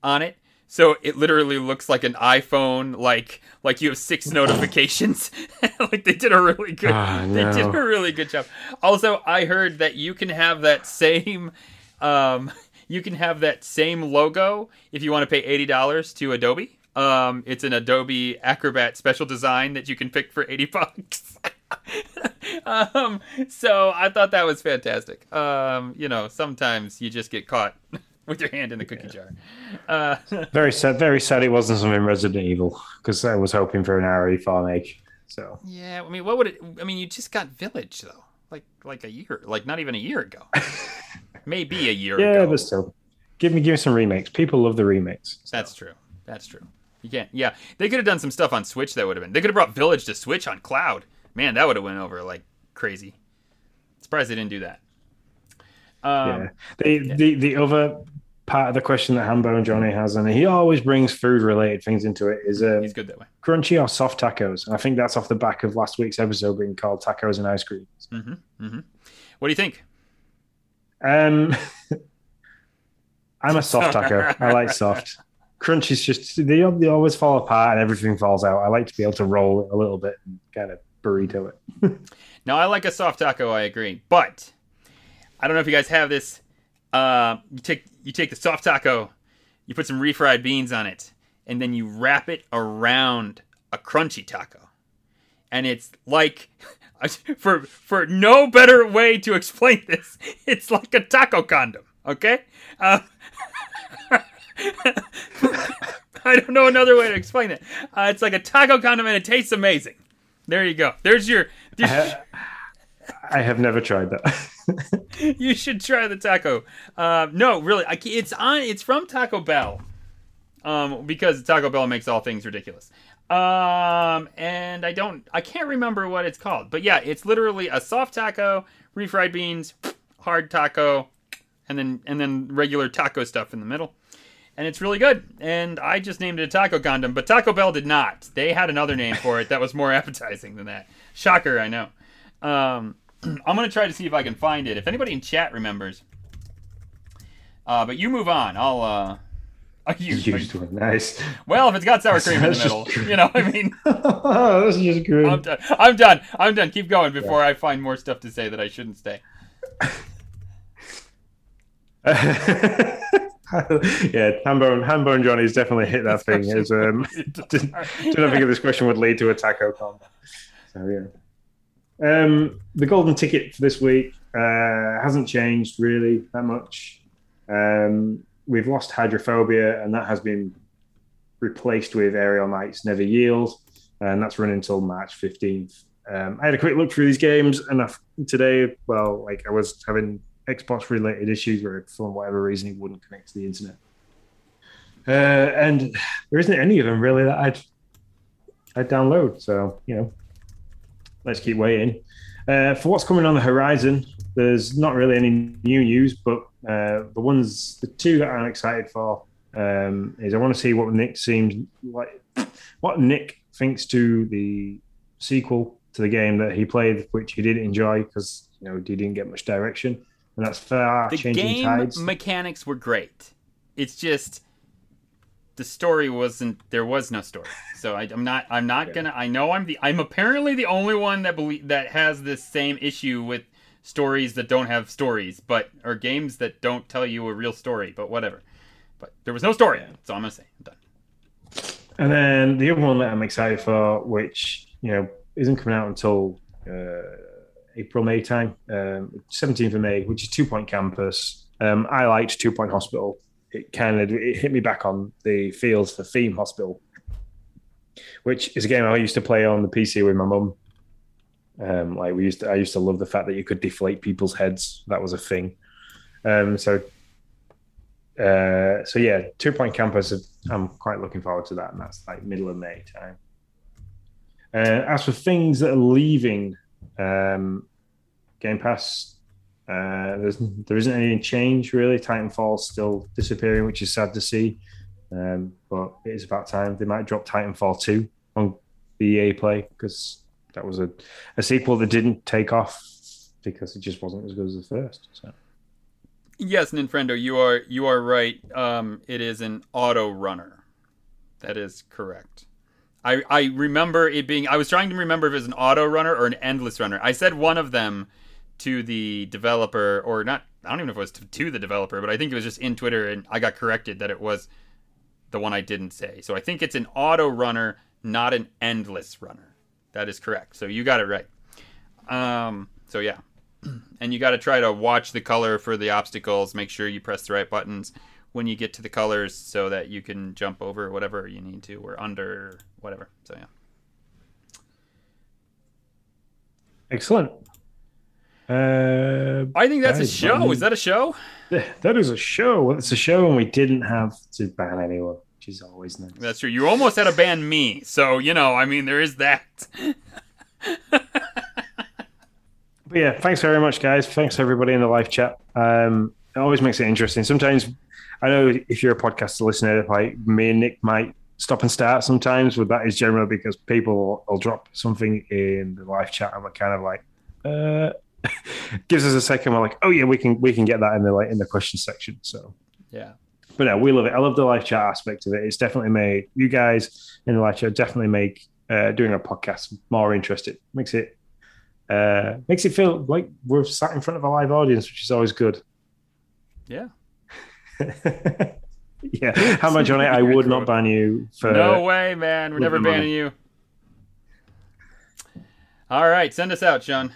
on it so it literally looks like an iphone like like you have six notifications <laughs> like they did a really good oh, no. <laughs> they did a really good job also i heard that you can have that same um <laughs> you can have that same logo if you want to pay eighty dollars to Adobe. Um, it's an Adobe Acrobat special design that you can pick for eighty bucks. <laughs> um, so I thought that was fantastic. Um, you know, sometimes you just get caught <laughs> with your hand in the cookie yeah. jar. Uh, <laughs> very sad. Very sad. It wasn't something Resident Evil because I was hoping for an RE farm So yeah, I mean, what would it? I mean, you just got Village though, like like a year, like not even a year ago. Maybe a year yeah, ago. Yeah, but still, give me give me some remakes. People love the remakes. So. That's true. That's true. You can't. Yeah, they could have done some stuff on Switch that would have been. They could have brought Village to Switch on cloud. Man, that would have went over like crazy. Surprised they didn't do that. Um, yeah. The, yeah. the the other part of the question that Hambone Johnny has, and he always brings food related things into it, is um, he's good that way. Crunchy or soft tacos? And I think that's off the back of last week's episode being called tacos and ice cream. Mm-hmm. Mm-hmm. What do you think? Um, <laughs> I'm a soft taco. I like <laughs> soft. Crunch is just they, they always fall apart and everything falls out. I like to be able to roll it a little bit and kind of burrito it. <laughs> now I like a soft taco. I agree, but I don't know if you guys have this. Uh, you take you take the soft taco, you put some refried beans on it, and then you wrap it around a crunchy taco, and it's like <laughs> for for no better way to explain this, <laughs> it's like a taco condom. Okay. Uh, <laughs> I don't know another way to explain it. Uh, it's like a taco condiment. it tastes amazing. There you go. There's your. I, ha- I, have never tried that. <laughs> you should try the taco. Uh, no, really, I, it's on. It's from Taco Bell. Um, because Taco Bell makes all things ridiculous. Um, and I don't, I can't remember what it's called, but yeah, it's literally a soft taco, refried beans, hard taco, and then and then regular taco stuff in the middle and it's really good. And I just named it a taco condom, but Taco Bell did not. They had another name for it that was more <laughs> appetizing than that. Shocker, I know. Um, <clears throat> I'm gonna try to see if I can find it. If anybody in chat remembers, uh, but you move on. I'll. Uh, you, used to it. Nice. Well, if it's got sour cream in the middle, you know, I mean. <laughs> this is just great. I'm done. I'm done. I'm done. Keep going before yeah. I find more stuff to say that I shouldn't stay. <laughs> <laughs> yeah, Hambone Johnny's definitely hit that thing. Is um, <laughs> didn't, didn't think this question would lead to a taco con. So yeah. Um, the golden ticket for this week uh, hasn't changed really that much. Um, we've lost hydrophobia, and that has been replaced with aerial knights never yield, and that's running until March fifteenth. Um, I had a quick look through these games, and I, today, well, like I was having Xbox related issues where for whatever reason he wouldn't connect to the internet. Uh, and there isn't any of them really that I'd I'd download. So you know, let's keep waiting. Uh, for what's coming on the horizon, there's not really any new news, but uh, the ones, the two that I'm excited for um, is I want to see what Nick seems like, what Nick thinks to the sequel to the game that he played, which he did enjoy because you know he didn't get much direction and that's far the changing game tides. mechanics were great. It's just the story wasn't. There was no story. So I, am not. I'm not gonna. I know I'm the. I'm apparently the only one that believe that has this same issue with stories that don't have stories, but or games that don't tell you a real story. But whatever. But there was no story. That's all I'm gonna say. I'm done. And then the other one that I'm excited for, which you know isn't coming out until. Uh, April, May time, um, 17th of May, which is Two Point Campus. Um, I liked Two Point Hospital. It kind of it hit me back on the fields for Theme Hospital, which is a game I used to play on the PC with my mum. Um, like we used to, I used to love the fact that you could deflate people's heads. That was a thing. Um, so, uh, so yeah, Two Point Campus. I'm quite looking forward to that, and that's like middle of May time. Uh, as for things that are leaving um, Game Pass, uh, there's, there isn't any change really. Titanfall's still disappearing, which is sad to see. Um, but it is about time they might drop Titanfall 2 on the EA Play because that was a, a sequel that didn't take off because it just wasn't as good as the first. So. Yes, Ninfrendo, you are you are right. Um, it is an auto runner. That is correct. I, I remember it being I was trying to remember if it was an auto runner or an endless runner. I said one of them to the developer or not I don't even know if it was to the developer, but I think it was just in Twitter, and I got corrected that it was the one I didn't say. So I think it's an auto runner, not an endless runner. That is correct. So you got it right. Um, so yeah, <clears throat> and you got to try to watch the color for the obstacles. Make sure you press the right buttons when you get to the colors, so that you can jump over whatever you need to, or under whatever. So yeah. Excellent. Uh, I think that's a show. Is that a show? That is a show. It's a show, and we didn't have to ban anyone, which is always nice. That's true. You almost had to ban me, so you know. I mean, there is that. <laughs> but yeah, thanks very much, guys. Thanks everybody in the live chat. Um, it always makes it interesting. Sometimes I know if you're a podcast listener, like me and Nick might stop and start sometimes, but that is generally because people will drop something in the live chat and we're kind of like, uh, <laughs> gives us a second. We're like, oh yeah, we can we can get that in the like in the question section. So yeah, but no, we love it. I love the live chat aspect of it. It's definitely made you guys in the live chat definitely make uh, doing a podcast more interesting. Makes it uh, makes it feel like we're sat in front of a live audience, which is always good. Yeah. <laughs> yeah. How much on it? I would not ban you for. No way, man. We're never banning money. you. All right, send us out, Sean.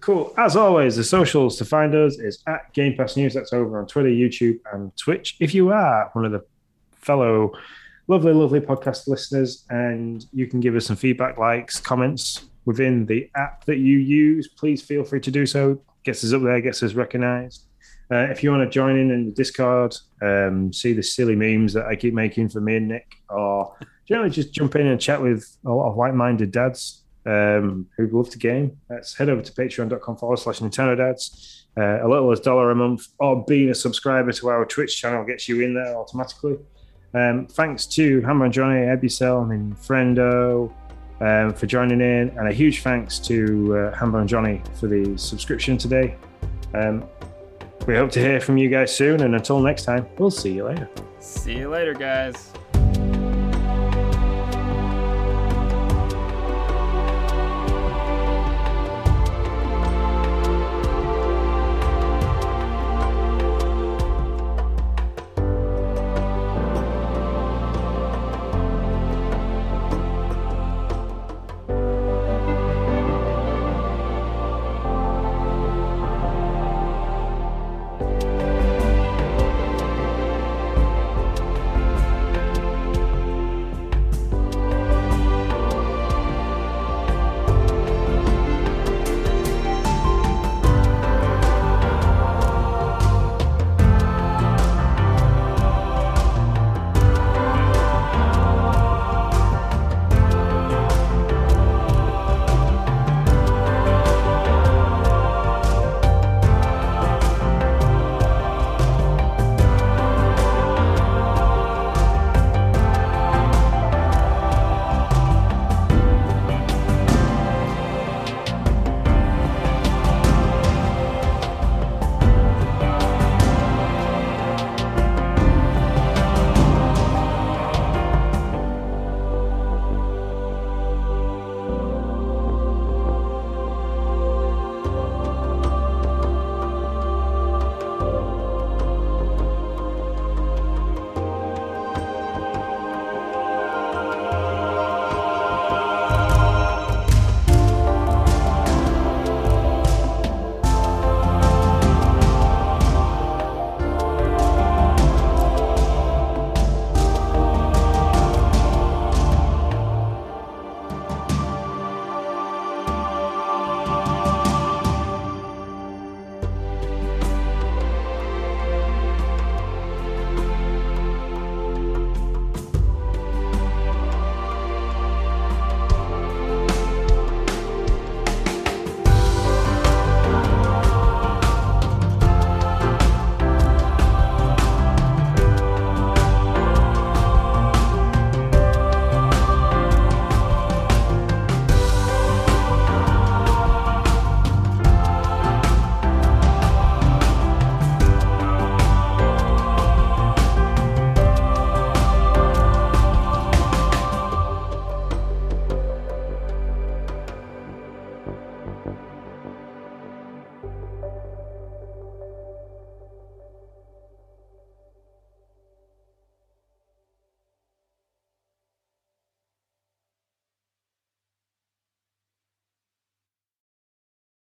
Cool. As always, the socials to find us is at Game Pass News. That's over on Twitter, YouTube, and Twitch. If you are one of the fellow lovely, lovely podcast listeners and you can give us some feedback, likes, comments within the app that you use, please feel free to do so. Gets us up there, gets us recognized. Uh, if you want to join in in the Discord, um, see the silly memes that I keep making for me and Nick, or generally just jump in and chat with a lot of like minded dads um, who'd love to game, let's head over to patreon.com forward slash Nintendo Dads. Uh, a little as dollar a month, or being a subscriber to our Twitch channel gets you in there automatically. Um, thanks to Hambone Johnny, Ebicel, and Friendo um, for joining in, and a huge thanks to uh, Hambone Johnny for the subscription today. Um, we hope to hear from you guys soon, and until next time, we'll see you later. See you later, guys.